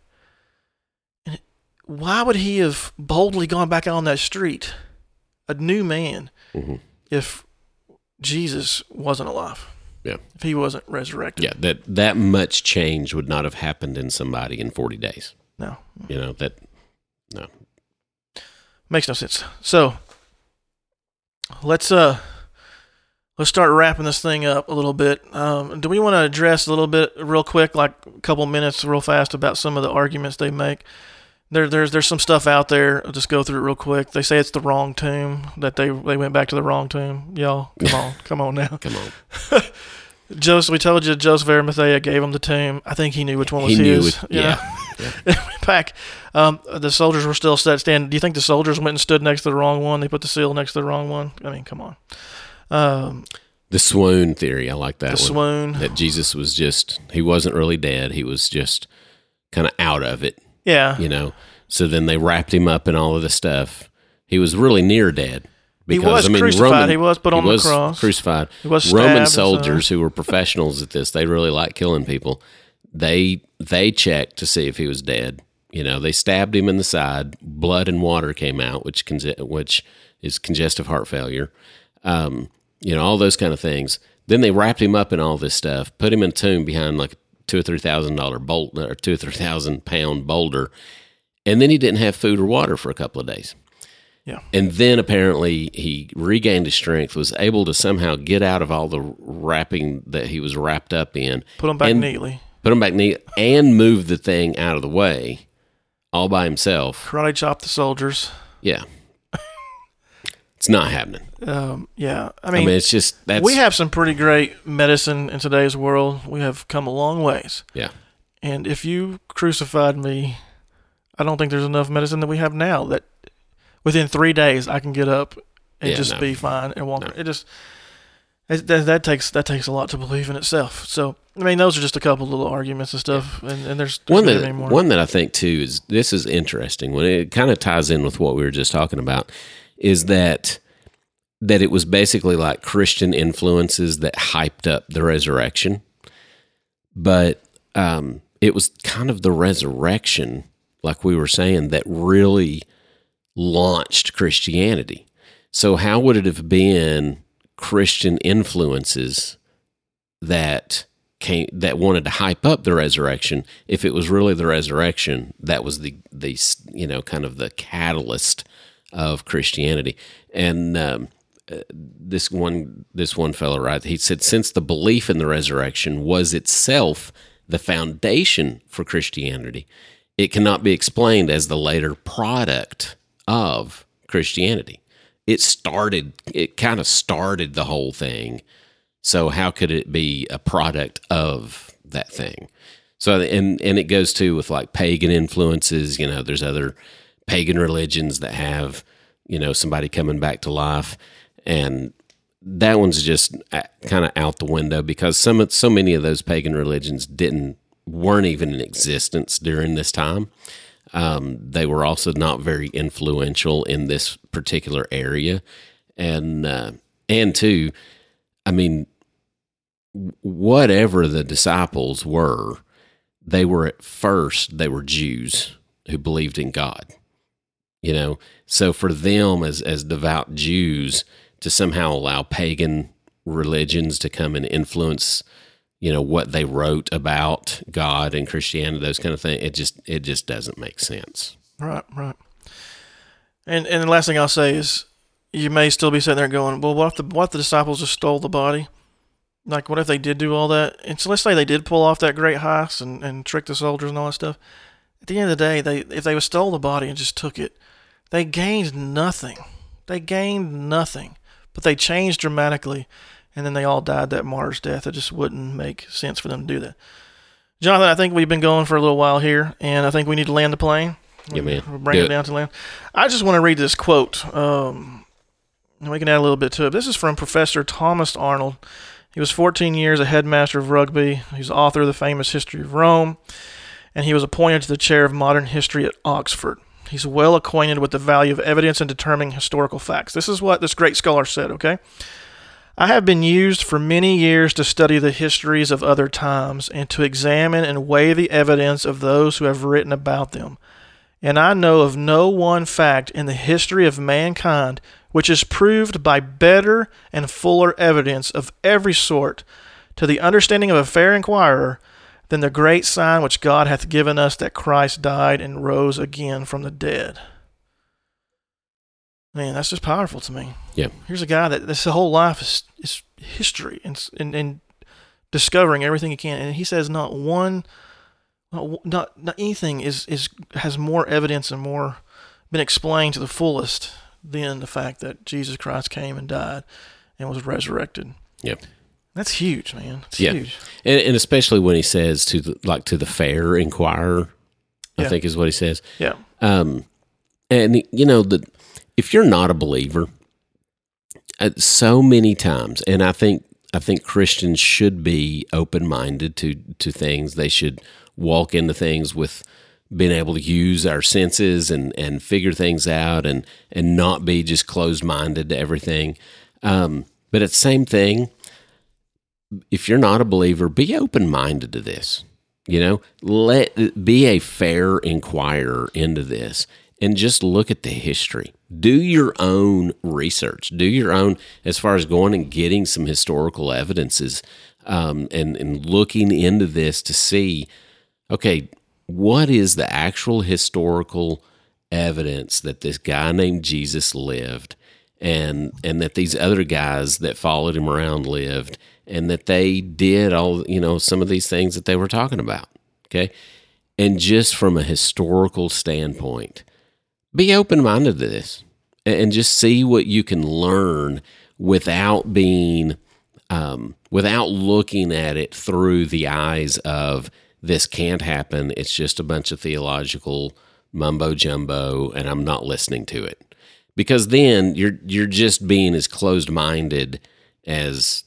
And why would he have boldly gone back out on that street, a new man, Mhm. if Jesus wasn't alive? Yeah. If he wasn't resurrected? Yeah. That that much change would not have happened in somebody in 40 days. No. You know that. No. Makes no sense. So let's uh let's start wrapping this thing up a little bit. Um, do we want to address a little bit real quick, like a couple minutes, real fast, about some of the arguments they make? There, there's there's some stuff out there. I'll just go through it real quick. They say it's the wrong tomb. That they they went back to the wrong tomb. Y'all, come on, come on now. Come on. Joseph, we told you Joseph Arimathea gave him the tomb. I think he knew which one was He knew his. it. know? Yeah. back. Um, the soldiers were still set standing. Do you think the soldiers went and stood next to the wrong one? They put the seal next to the wrong one. I mean, come on. Um, The swoon theory. I like that the one. swoon. That Jesus was just. He wasn't really dead. He was just kind of out of it. Yeah, You know. So then they wrapped him up in all of the stuff. He was really near dead. He was crucified. He was put on the was cross. Crucified. He was Roman soldiers who were professionals at this, they really like killing people. They they checked to see if he was dead. You know, they stabbed him in the side. Blood and water came out, which conge- which is congestive heart failure. Um, you know, all those kind of things. Then they wrapped him up in all this stuff, put him in a tomb behind like two or three thousand dollar bolt or two or three thousand pound boulder, and then he didn't have food or water for a couple of days. Yeah. And then apparently he regained his strength, was able to somehow get out of all the wrapping that he was wrapped up in, put him back and- neatly. Put him back neat, and move the thing out of the way all by himself. Karate chop the soldiers. Yeah. it's not happening. Um, yeah, I I mean, mean, it's just that's we have some pretty great medicine in today's world. We have come a long ways. Yeah. And if you crucified me, I don't think there's enough medicine that we have now that within three days I can get up and Yeah, just no. be fine and walk. No. It just That, that, that takes that takes a lot to believe in itself. So I mean, those are just a couple little arguments and stuff, and, and there's, there's one that more. one that I think too is this is interesting when it kind of ties in with what we were just talking about is that that it was basically like Christian influences that hyped up the resurrection, but um, it was kind of the resurrection, like we were saying, that really launched Christianity. So how would it have been Christian influences that came that wanted to hype up the resurrection if it was really the resurrection that was the the you know kind of the catalyst of Christianity. And um, uh, this one this one fellow right he said since the belief in the resurrection was itself the foundation for Christianity it cannot be explained as the later product of Christianity it started it kind of started the whole thing so how could it be a product of that thing? So and and it goes too with like pagan influences. You know, there's other pagan religions that have you know somebody coming back to life, and that one's just uh, kind of out the window because some so many of those pagan religions didn't weren't even in existence during this time. Um, they were also not very influential in this particular area, and uh, and two, I mean, whatever the disciples were, they were at first, they were Jews who believed in God. You know, so for them as, as devout Jews to somehow allow pagan religions to come and influence, you know, what they wrote about God and Christianity, those kind of things, it just it just doesn't make sense. Right, right. And and the last thing I'll say is you may still be sitting there going, Well what if the what if the disciples just stole the body? like what if they did do all that? And so let's say they did pull off that great heist and, and trick the soldiers and all that stuff. At the end of the day, they if they stole the body and just took it, they gained nothing. They gained nothing. But they changed dramatically and then they all died that martyr's death. It just wouldn't make sense for them to do that. Jonathan, I think we've been going for a little while here, and I think we need to land the plane. Yeah, man. We'll bring do it, it down to land. I just want to read this quote. Um, and we can add a little bit to it. This is from Professor Thomas Arnold. He was 14 years a headmaster of rugby. He's author of the famous History of Rome, and he was appointed to the chair of modern history at Oxford. He's well acquainted with the value of evidence in determining historical facts. This is what this great scholar said, okay? I have been used for many years to study the histories of other times and to examine and weigh the evidence of those who have written about them. And I know of no one fact in the history of mankind which is proved by better and fuller evidence of every sort to the understanding of a fair inquirer than the great sign which God hath given us that Christ died and rose again from the dead. Man, that's just powerful to me. Yeah. Here's a guy that this whole life is, is history and, and, and discovering everything he can. And he says not one, not, not, not anything is, is, has more evidence and more been explained to the fullest than the fact that Jesus Christ came and died and was resurrected. Yep. That's huge, man. It's yeah. huge. And, and especially when he says to the, like to the fair inquirer, I Yeah. think is what he says. Yeah. Um, and you know the if you're not a believer, uh, so many times, and I think I think Christians should be open minded to to things. They should walk into things with being able to use our senses and and figure things out and and not be just closed minded to everything. Um, but it's the same thing. If you're not a believer, be open minded to this. You know, let be a fair inquirer into this and just look at the history. Do your own research. Do your own as far as going and getting some historical evidences um, and and looking into this to see, okay, what is the actual historical evidence that this guy named Jesus lived and and that these other guys that followed him around lived and that they did all you know some of these things that they were talking about okay and just from a historical standpoint be open-minded to this and just see what you can learn without being um, without looking at it through the eyes of this can't happen. It's just a bunch of theological mumbo jumbo and i'm not listening to it. Because then you're you're just being as closed minded as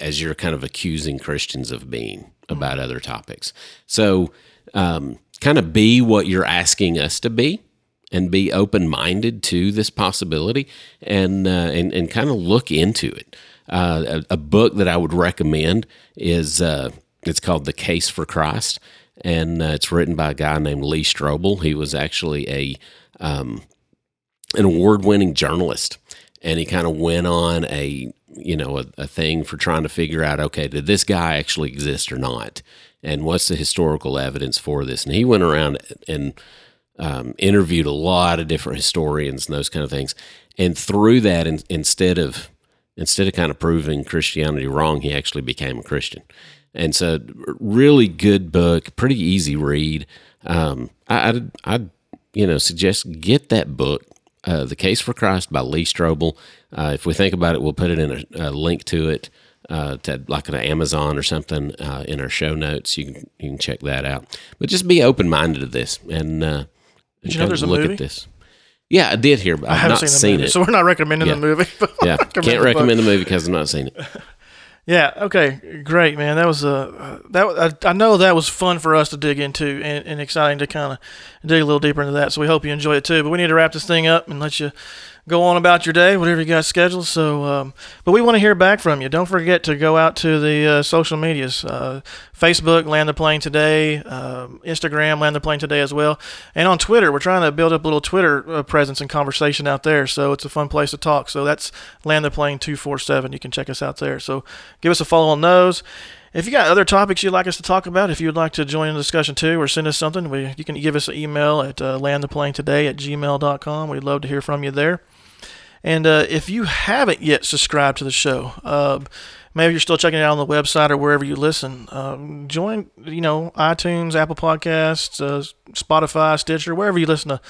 as you're kind of accusing Christians of being about other topics. So, um, kind of be what you're asking us to be and be open minded to this possibility and, uh, and, and kind of look into it. Uh, a, a, book that I would recommend is uh, it's called The Case for Christ, and uh, it's written by a guy named Lee Strobel. He was actually a um, an award winning journalist, and he kind of went on a you know a, a thing for trying to figure out okay did this guy actually exist or not and what's the historical evidence for this and he went around and um, interviewed a lot of different historians and those kind of things. And through that in, instead of instead of kind of proving christianity wrong he actually became a christian. And so really good book pretty easy read. Um, I, I'd, I'd you know suggest get that book uh, the case for christ by lee strobel. Uh, if we think about it we'll put it in a, a link to it uh, to like an Amazon or something uh, in our show notes. You can you can check that out. But just be open minded to this. And, uh, did you know there's a look movie? at this. Yeah, I did hear. I've I haven't not seen, seen, movie, it. so we're not recommending Yeah. the movie. but yeah, recommend can't the book. recommend the movie because I've not seen it. Yeah. Okay. Great, man. That was uh, that I, I know that was fun for us to dig into and, and exciting to kind of dig a little deeper into that. So we hope you enjoy it too. But we need to wrap this thing up and let you go on about your day, whatever you got scheduled. So, um, but we want to hear back from you. Don't forget to go out to the uh, social medias: uh, Facebook, Land the Plane Today, um, Instagram, Land the Plane Today as well, and on Twitter. We're trying to build up a little Twitter uh, presence and conversation out there. So it's a fun place to talk. So that's Land the Plane two four seven. You can check us out there. So give us a follow on those. If you got other topics you'd like us to talk about, if you'd like to join in the discussion too, or send us something, we, you can give us an email at uh, landtheplanetoday at gmail.com. We'd love to hear from you there. And uh, if you haven't yet subscribed to the show, uh, maybe you're still checking it out on the website or wherever you listen, um, join, you know, iTunes, Apple Podcasts, uh, Spotify, Stitcher, wherever you listen to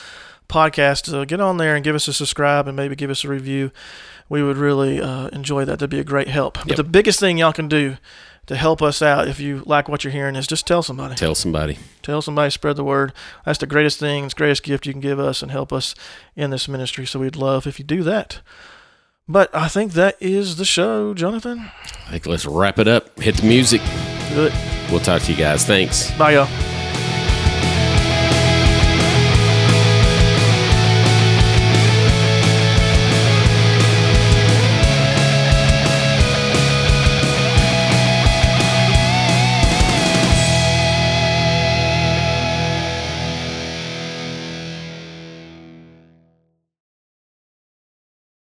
podcasts. Uh, get on there and give us a subscribe and maybe give us a review. We would really uh, enjoy that. That'd be a great help. But Yep. the biggest thing y'all can do to help us out if you like what you're hearing is just tell somebody. Tell somebody. Tell somebody, spread the word. That's the greatest thing, it's the greatest gift you can give us and help us in this ministry. So we'd love if you do that. But I think that is the show, Jonathan. I think let's wrap it up. Hit the music. Good. We'll talk to you guys. Thanks. Bye, y'all.